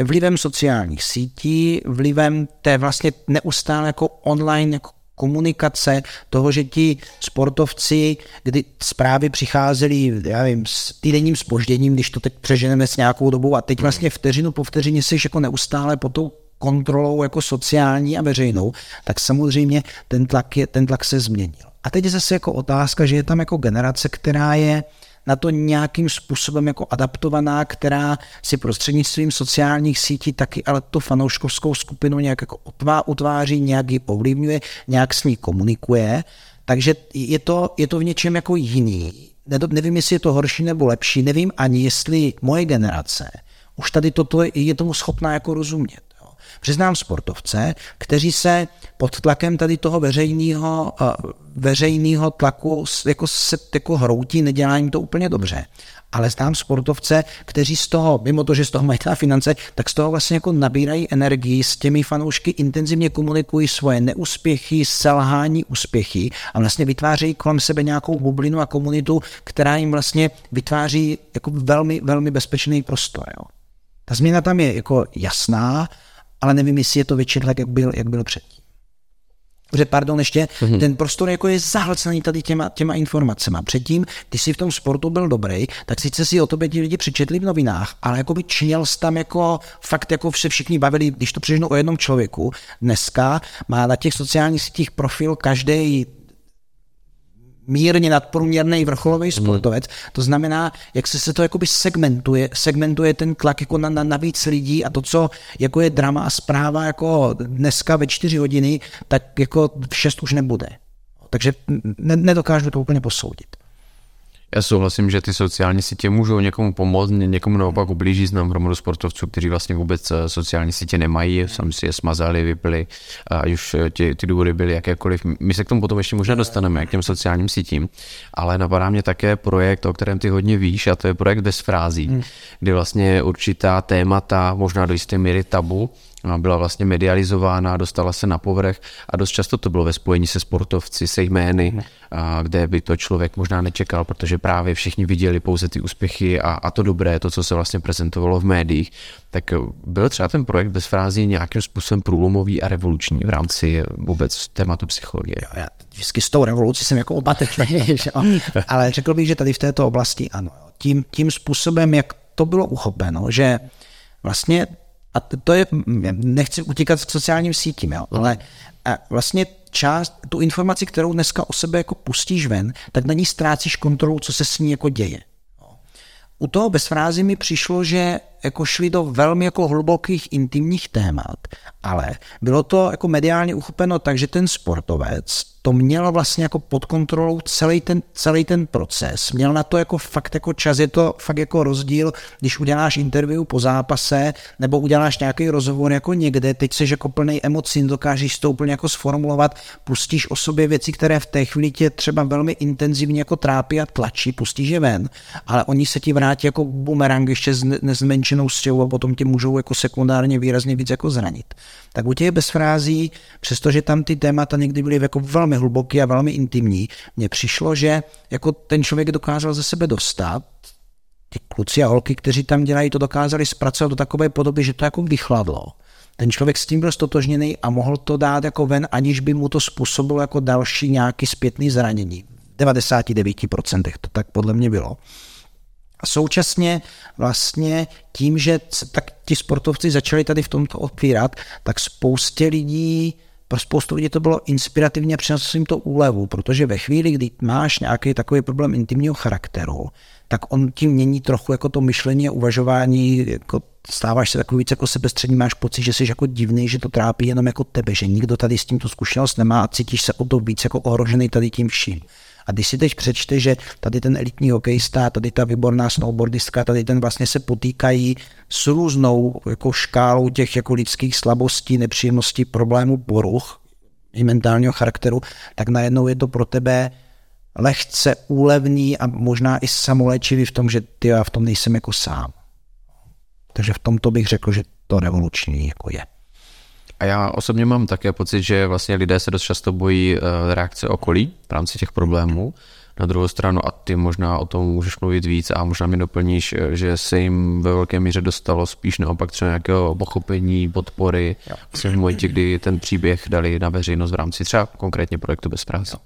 [SPEAKER 2] vlivem sociálních sítí, vlivem té vlastně neustále jako online jako komunikace, toho, že ti sportovci, kdy zprávy přicházely, já vím, s týdenním spožděním, když to teď přeženeme s nějakou dobou a teď vlastně vteřinu po vteřině jsi jako neustále po tou kontrolou jako sociální a veřejnou, tak samozřejmě ten tlak, je, ten tlak se změnil. A teď je zase jako otázka, že je tam jako generace, která je na to nějakým způsobem jako adaptovaná, která si prostřednictvím sociálních sítí taky ale tu fanouškovskou skupinu nějak jako utváří, nějak ji ovlivňuje, nějak s ní komunikuje. Takže je to, je to v něčem jako jiný. Nevím, jestli je to horší nebo lepší, nevím ani, jestli moje generace už tady toto je tomu schopná jako rozumět. Přiznám sportovce, kteří se pod tlakem tady toho veřejného, eh, veřejného tlaku jako se jako hroutí, nedělá jim to úplně dobře. Ale znám sportovce, kteří z toho, mimo to, že z toho mají ta finance, tak z toho vlastně jako nabírají energii, s těmi fanoušky intenzivně komunikují svoje neúspěchy, selhání, úspěchy a vlastně vytvářejí kolem sebe nějakou bublinu a komunitu, která jim vlastně vytváří jako velmi, velmi bezpečný prostor. Jo. Ta změna tam je jako jasná, ale nevím, jestli je to větší tlak, jak byl, jak byl předtím. Protože, pardon, ještě, mm-hmm. ten prostor jako je zahlcený tady těma, těma informacemi. Předtím, když jsi v tom sportu byl dobrý, tak sice si o tobě ti lidi přečetli v novinách, ale jako by činil jsi tam jako fakt jako se všichni bavili, když to přižnu o jednom člověku. Dneska má na těch sociálních sítích profil každý mírně nadprůměrný vrcholový hmm. sportovec. Hmm. To znamená, jak se, se to jakoby segmentuje, segmentuje ten tlak jako na, na, na víc lidí a to, co jako je drama a zpráva jako dneska ve čtyři hodiny, tak jako v šest už nebude. Takže ne, nedokážu to úplně posoudit.
[SPEAKER 1] Já souhlasím, že ty sociální sítě můžou někomu pomoct, někomu naopak ublíží. Znám hromadu sportovců, kteří vlastně vůbec eh, sociální sítě nemají, sami si je smazali, vypili, a už eh, ty, ty důvody byly jakékoliv. My se k tomu potom ještě možná dostaneme, k těm sociálním sítím, ale napadá mě také projekt, o kterém ty hodně víš, a to je projekt bez frází, hmm. kdy vlastně určitá témata, možná do jisté míry tabu, byla vlastně medializována, dostala se na povrch a dost často to bylo ve spojení se sportovci, se jmény, a kde by to člověk možná nečekal, protože právě všichni viděli pouze ty úspěchy a, a to dobré, to, co se vlastně prezentovalo v médiích. Tak byl třeba ten projekt bez frází nějakým způsobem průlomový a revoluční v rámci vůbec tématu psychologie?
[SPEAKER 2] Jo, já vždycky s tou revolucí jsem jako opatrný, ale řekl bych, že tady v této oblasti ano. Tím, tím způsobem, jak to bylo uchopeno, že vlastně a to je, nechci utíkat k sociálním sítím, jo, ale vlastně část, tu informaci, kterou dneska o sebe jako pustíš ven, tak na ní ztrácíš kontrolu, co se s ní jako děje. U toho bez frázy mi přišlo, že jako šli do velmi jako hlubokých intimních témat, ale bylo to jako mediálně uchopeno tak, že ten sportovec to měl vlastně jako pod kontrolou celý ten, celý ten proces. Měl na to jako fakt jako čas, je to fakt jako rozdíl, když uděláš interview po zápase, nebo uděláš nějaký rozhovor jako někde, teď jsi jako plný emocí, dokážeš to úplně jako sformulovat, pustíš o sobě věci, které v té chvíli tě třeba velmi intenzivně jako trápí a tlačí, pustíš je ven, ale oni se ti vrátí jako bumerang ještě s stěhou a potom tě můžou jako sekundárně výrazně víc jako zranit. Tak u těch bez frází, přestože tam ty témata někdy byly jako velmi hluboký a velmi intimní, mně přišlo, že jako ten člověk dokázal ze sebe dostat, ty kluci a holky, kteří tam dělají, to dokázali zpracovat do takové podoby, že to jako vychladlo. ten člověk s tím byl stotožněný a mohl to dát jako ven, aniž by mu to způsobilo jako další nějaký zpětný zranění. V 99% to tak podle mě bylo. A současně vlastně tím, že tak ti sportovci začali tady v tomto otvírat, tak spoustě lidí pro spoustu lidí to bylo inspirativně, přineslo jim to úlevu, protože ve chvíli, kdy máš nějaký takový problém intimního charakteru, tak on tím mění trochu jako to myšlení a uvažování, jako stáváš se takový víc jako sebestřední, máš pocit, že jsi jako divný, že to trápí jenom jako tebe, že nikdo tady s tímto zkušenost nemá a cítíš se o to víc jako ohrožený tady tím vším. A když si teď přečte, že tady ten elitní hokejista, tady ta výborná snowboardistka, tady ten vlastně se potýkají s různou jako škálou těch jako lidských slabostí, nepříjemností, problémů, poruch i mentálního charakteru, tak najednou je to pro tebe lehce úlevný a možná i samoléčivý v tom, že ty já v tom nejsem jako sám. Takže v tomto bych řekl, že to revoluční jako je.
[SPEAKER 1] A já osobně mám také pocit, že vlastně lidé se dost často bojí eh, reakce okolí v rámci těch problémů. Na druhou stranu, a ty možná o tom můžeš mluvit víc a možná mi doplníš, eh, že se jim ve velké míře dostalo spíš naopak třeba nějakého pochopení, podpory, vlastně v momentě, kdy ten příběh dali na veřejnost v rámci třeba konkrétně projektu Bez práce.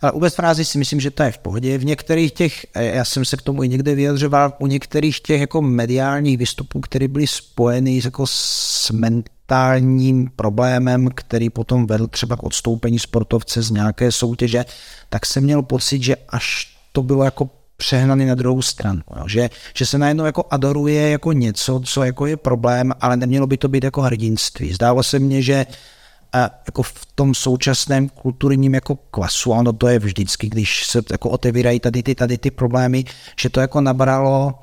[SPEAKER 2] Ale u frázi si myslím, že to je v pohodě. V některých těch, eh, já jsem se k tomu i někde vyjadřoval, u některých těch jako mediálních výstupů, které byly spojeny jako s mentálním problémem, který potom vedl třeba k odstoupení sportovce z nějaké soutěže, tak jsem měl pocit, že až to bylo jako přehnaný na druhou stranu. Jo? Že, že se najednou jako adoruje jako něco, co jako je problém, ale nemělo by to být jako hrdinství. Zdálo se mně, že a jako v tom současném kulturním jako klasu, ono to je vždycky, když se jako otevírají tady ty, tady ty problémy, že to jako nabralo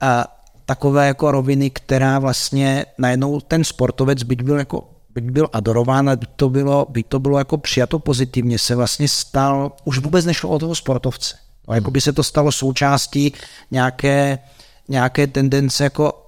[SPEAKER 2] a takové jako roviny, která vlastně najednou ten sportovec, byť byl jako byť byl adorován, by to bylo, by to bylo jako přijato pozitivně, se vlastně stal, už vůbec nešlo o toho sportovce. Jako by se to stalo součástí nějaké, nějaké tendence jako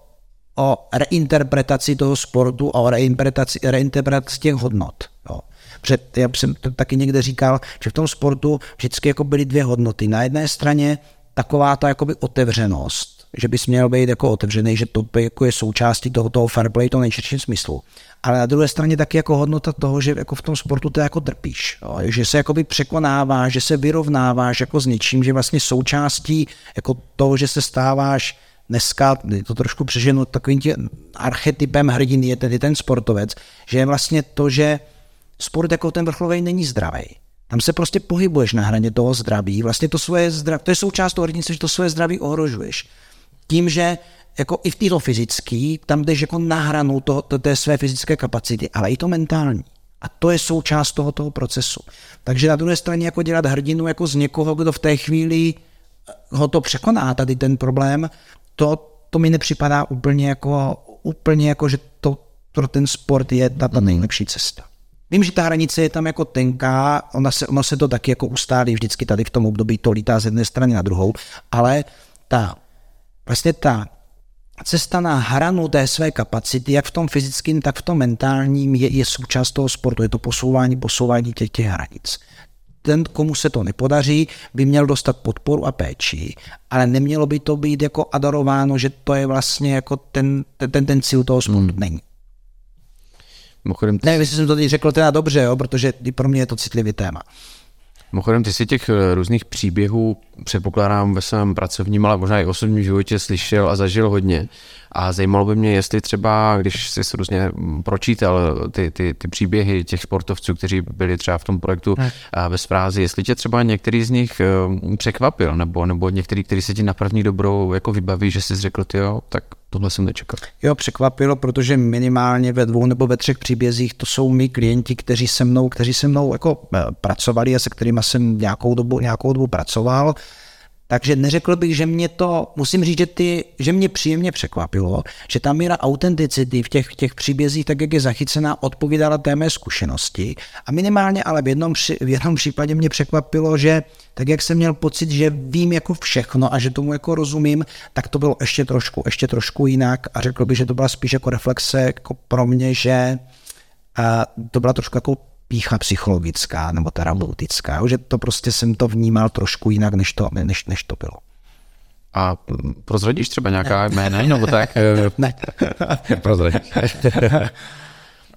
[SPEAKER 2] o reinterpretaci toho sportu a o reinterpretaci, reinterpretaci těch hodnot. Jo. Před, já jsem to taky někde říkal, že v tom sportu vždycky jako byly dvě hodnoty. Na jedné straně taková ta jakoby otevřenost, že bys měl být jako otevřený, že to jako je součástí toho, toho fair play, to nejširším smyslu. Ale na druhé straně taky jako hodnota toho, že jako v tom sportu to jako trpíš, jo? že se jakoby překonáváš, že se vyrovnáváš jako s něčím, že vlastně součástí jako toho, že se stáváš dneska, to trošku přeženu, takovým tím archetypem hrdiny je tedy ten sportovec, že je vlastně to, že sport jako ten vrcholový není zdravý. Tam se prostě pohybuješ na hraně toho zdraví. Vlastně to svoje zdraví, to je součást toho hrdince, že to svoje zdraví ohrožuješ. Tím, že jako i v této fyzické, tam jdeš jako na hranu to, to, té své fyzické kapacity, ale i to mentální. A to je součást toho, toho procesu. Takže na druhé straně jako dělat hrdinu jako z někoho, kdo v té chvíli ho to překoná, tady ten problém, to, to mi nepřipadá úplně jako, úplně jako, že to pro ten sport je ta, ta nejlepší cesta. Vím, že ta hranice je tam jako tenká, ona se, ono se to taky jako ustálí vždycky tady v tom období, to lítá z jedné strany na druhou, ale ta, vlastně ta cesta na hranu té své kapacity, jak v tom fyzickém, tak v tom mentálním, je, je součást toho sportu. Je to posouvání, posouvání těch, těch hranic ten, komu se to nepodaří, by měl dostat podporu a péči, ale nemělo by to být jako adorováno, že to je vlastně jako ten, ten, ten cíl toho sportu. Hmm. Není. Mimochodem, ty... Ne, jestli jsem to teď řekl teda dobře, jo, protože pro mě je to citlivý téma.
[SPEAKER 1] Mimochodem, ty si těch eh, různých příběhů předpokládám ve svém pracovním, ale možná i osobním životě slyšel a zažil hodně. A zajímalo by mě, jestli třeba, když jsi různě pročítal ty, ty, ty příběhy těch sportovců, kteří byli třeba v tom projektu ne. ve zprázi, jestli tě třeba některý z nich eh, překvapil, nebo, nebo některý, který se ti na první dobrou jako vybaví, že jsi řekl, ty jo, tak tohle jsem nečekal.
[SPEAKER 2] Jo, překvapilo, protože minimálně ve dvou nebo ve třech příbězích to jsou mý klienti, kteří se mnou, kteří se mnou jako eh, pracovali a se kterými jsem nějakou dobu, nějakou dobu pracoval. Takže neřekl bych, že mě to, musím říct, že, ty, že mě příjemně překvapilo, že ta míra autenticity v těch, těch příbězích, tak jak je zachycená, odpovídala té mé zkušenosti. A minimálně ale v jednom, v jednom případě mě překvapilo, že tak jak jsem měl pocit, že vím jako všechno a že tomu jako rozumím, tak to bylo ještě trošku, ještě trošku jinak a řekl bych, že to byla spíš jako reflexe jako pro mě, že a to byla trošku jako pícha psychologická nebo terapeutická, že to prostě jsem to vnímal trošku jinak, než to, než, než to bylo.
[SPEAKER 1] A prozradíš třeba nějaká jména nebo tak?
[SPEAKER 2] ne.
[SPEAKER 1] Prozradíš.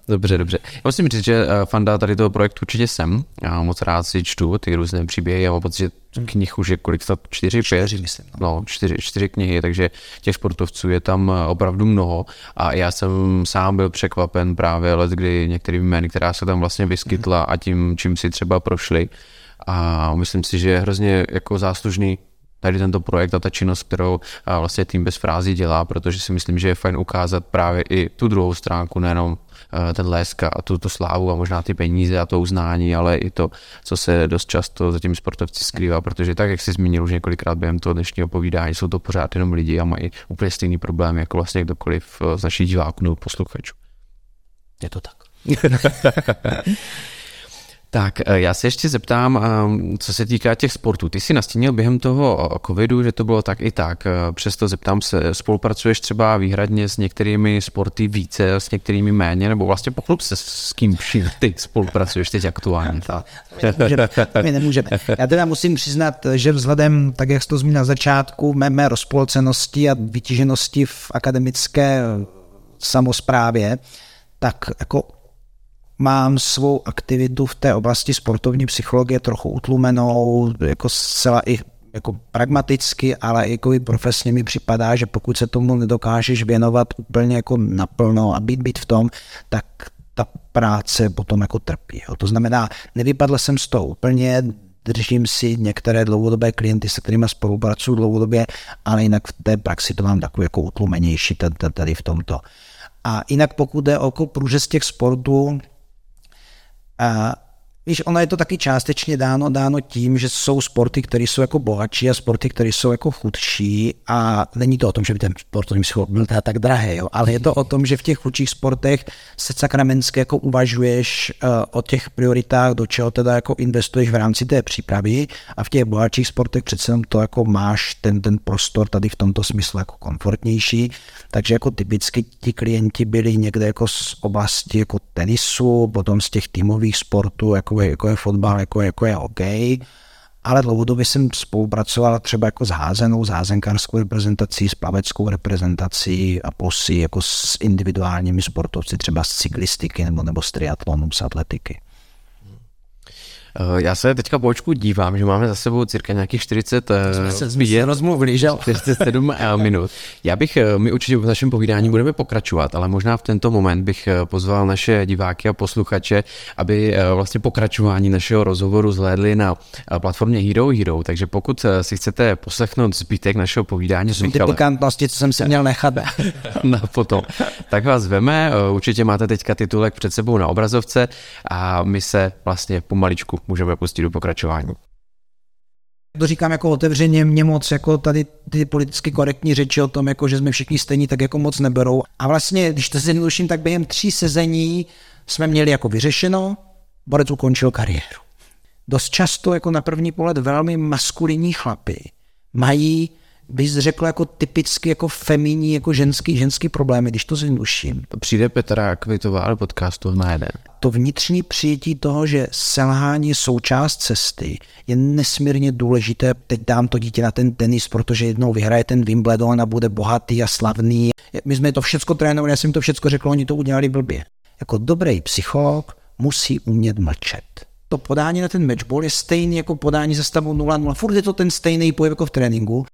[SPEAKER 1] Dobře, dobře. Já musím říct, že eh, fanda tady toho projektu určitě jsem. Já moc rád si čtu ty různé příběhy. Já mám pocit, že knih už je kolik to? Čtyři, pět?
[SPEAKER 2] Čtyři, myslím,
[SPEAKER 1] No, čtyři, čtyři knihy, takže těch sportovců je tam eh, opravdu mnoho. A já jsem sám byl překvapen právě let, kdy některými jmény, která se tam vlastně vyskytla a tím, čím si třeba prošli. A myslím si, že je hrozně jako záslužný tady tento projekt a ta činnost, kterou a, vlastně tým bez frází dělá, protože si myslím, že je fajn ukázat právě i tu druhou stránku, nejenom ten lesk a tu, tu slávu a možná ty peníze a to uznání, ale i to, co se dost často za těmi sportovci skrývá, protože tak, jak jsi zmínil už několikrát během toho dnešního povídání, jsou to pořád jenom lidi a mají úplně stejný problém jako vlastně kdokoliv z našich diváků nebo posluchačů.
[SPEAKER 2] Je to tak.
[SPEAKER 1] Tak, eh, já se ještě zeptám, ehm, co se týká těch sportů. Ty jsi nastínil během toho eh, covidu, že to bylo tak i tak. Eh, přesto zeptám se, spolupracuješ třeba výhradně s některými sporty více, s některými méně, nebo vlastně pochlup se s kým ty spolupracuješ teď aktuálně.
[SPEAKER 2] To, nemůžeme, my nemůžeme. Já teda musím přiznat, že vzhledem, tak jak jsi to zmínil na začátku, mé, mé rozpolcenosti a vytíženosti v akademické samozprávě, tak jako mám svou aktivitu v té oblasti sportovní psychologie trochu utlumenou, jako zcela i jako pragmaticky, ale jako i profesně mi připadá, že pokud se tomu nedokážeš věnovat úplně jako naplno a být, být v tom, tak ta práce potom jako trpí. Jo. To znamená, nevypadl jsem z toho úplně, držím si některé dlouhodobé klienty, se kterými spolupracuju dlouhodobě, ale jinak v té praxi to mám takový jako utlumenější tady v tomto. A jinak pokud jde o průřez těch sportů, a Víš, ono je to taky částečně dáno, dáno tím, že jsou sporty, které jsou jako bohatší a sporty, které jsou jako chudší a není to o tom, že by ten sportovní psycholog byl teda tak drahý, jo, ale je to o tom, že v těch chudších sportech se sakramensky jako uvažuješ uh, o těch prioritách, do čeho teda jako investuješ v rámci té přípravy a v těch bohatších sportech přece jenom to jako máš ten, ten prostor tady v tomto smyslu jako komfortnější, takže jako typicky ti klienti byli někde jako z oblasti jako tenisu, potom z těch týmových sportů, jako je, jako je fotbal, jako, jako je hokej, ale dlouhodobě jsem spolupracoval třeba jako s házenou, s házenkářskou reprezentací, s plaveckou reprezentací a posy jako s individuálními sportovci, třeba z cyklistiky nebo, nebo z triatlonu, z atletiky.
[SPEAKER 1] Eh, já se teďka po očku dívám, že máme za sebou cirka nějakých 40
[SPEAKER 2] eh, jsme se zmínili, rozmluvili, že
[SPEAKER 1] 47 eh, minut. Já bych, my určitě v našem povídání budeme pokračovat, ale možná v tento moment bych pozval naše diváky a posluchače, aby vlastně pokračování našeho rozhovoru zhlédli na platformě Hero Hero, takže pokud si chcete poslechnout zbytek našeho povídání
[SPEAKER 2] s Michalem. Ty pikantnosti, co jsem si měl nechat.
[SPEAKER 1] na potom. Tak vás veme, určitě máte teďka titulek před sebou na obrazovce a my se vlastně pomaličku můžeme pustit do pokračování.
[SPEAKER 2] To říkám jako otevřeně, mě moc jako tady ty politicky korektní řeči o tom, jako že jsme všichni stejní, tak jako moc neberou. A vlastně, když to zjednoduším, tak během tří sezení jsme měli jako vyřešeno, Borec ukončil kariéru. Dost často jako na první pohled velmi maskulinní chlapy mají bys řekl jako typicky jako feminní, jako ženský, ženský problémy, když to zjednoduším.
[SPEAKER 1] Přijde Petra Kvitová do podcastu na jeden.
[SPEAKER 2] To vnitřní přijetí toho, že selhání je součást cesty, je nesmírně důležité. Teď dám to dítě na ten tenis, protože jednou vyhraje ten Wimbledon a bude bohatý a slavný. My jsme to všechno trénovali, já jsem to všechno řekl, oni to udělali blbě. Jako dobrý psycholog musí umět mlčet to podání na ten matchball je stejný jako podání ze stavu 0-0. Furt je to ten stejný pohyb jako v tréninku,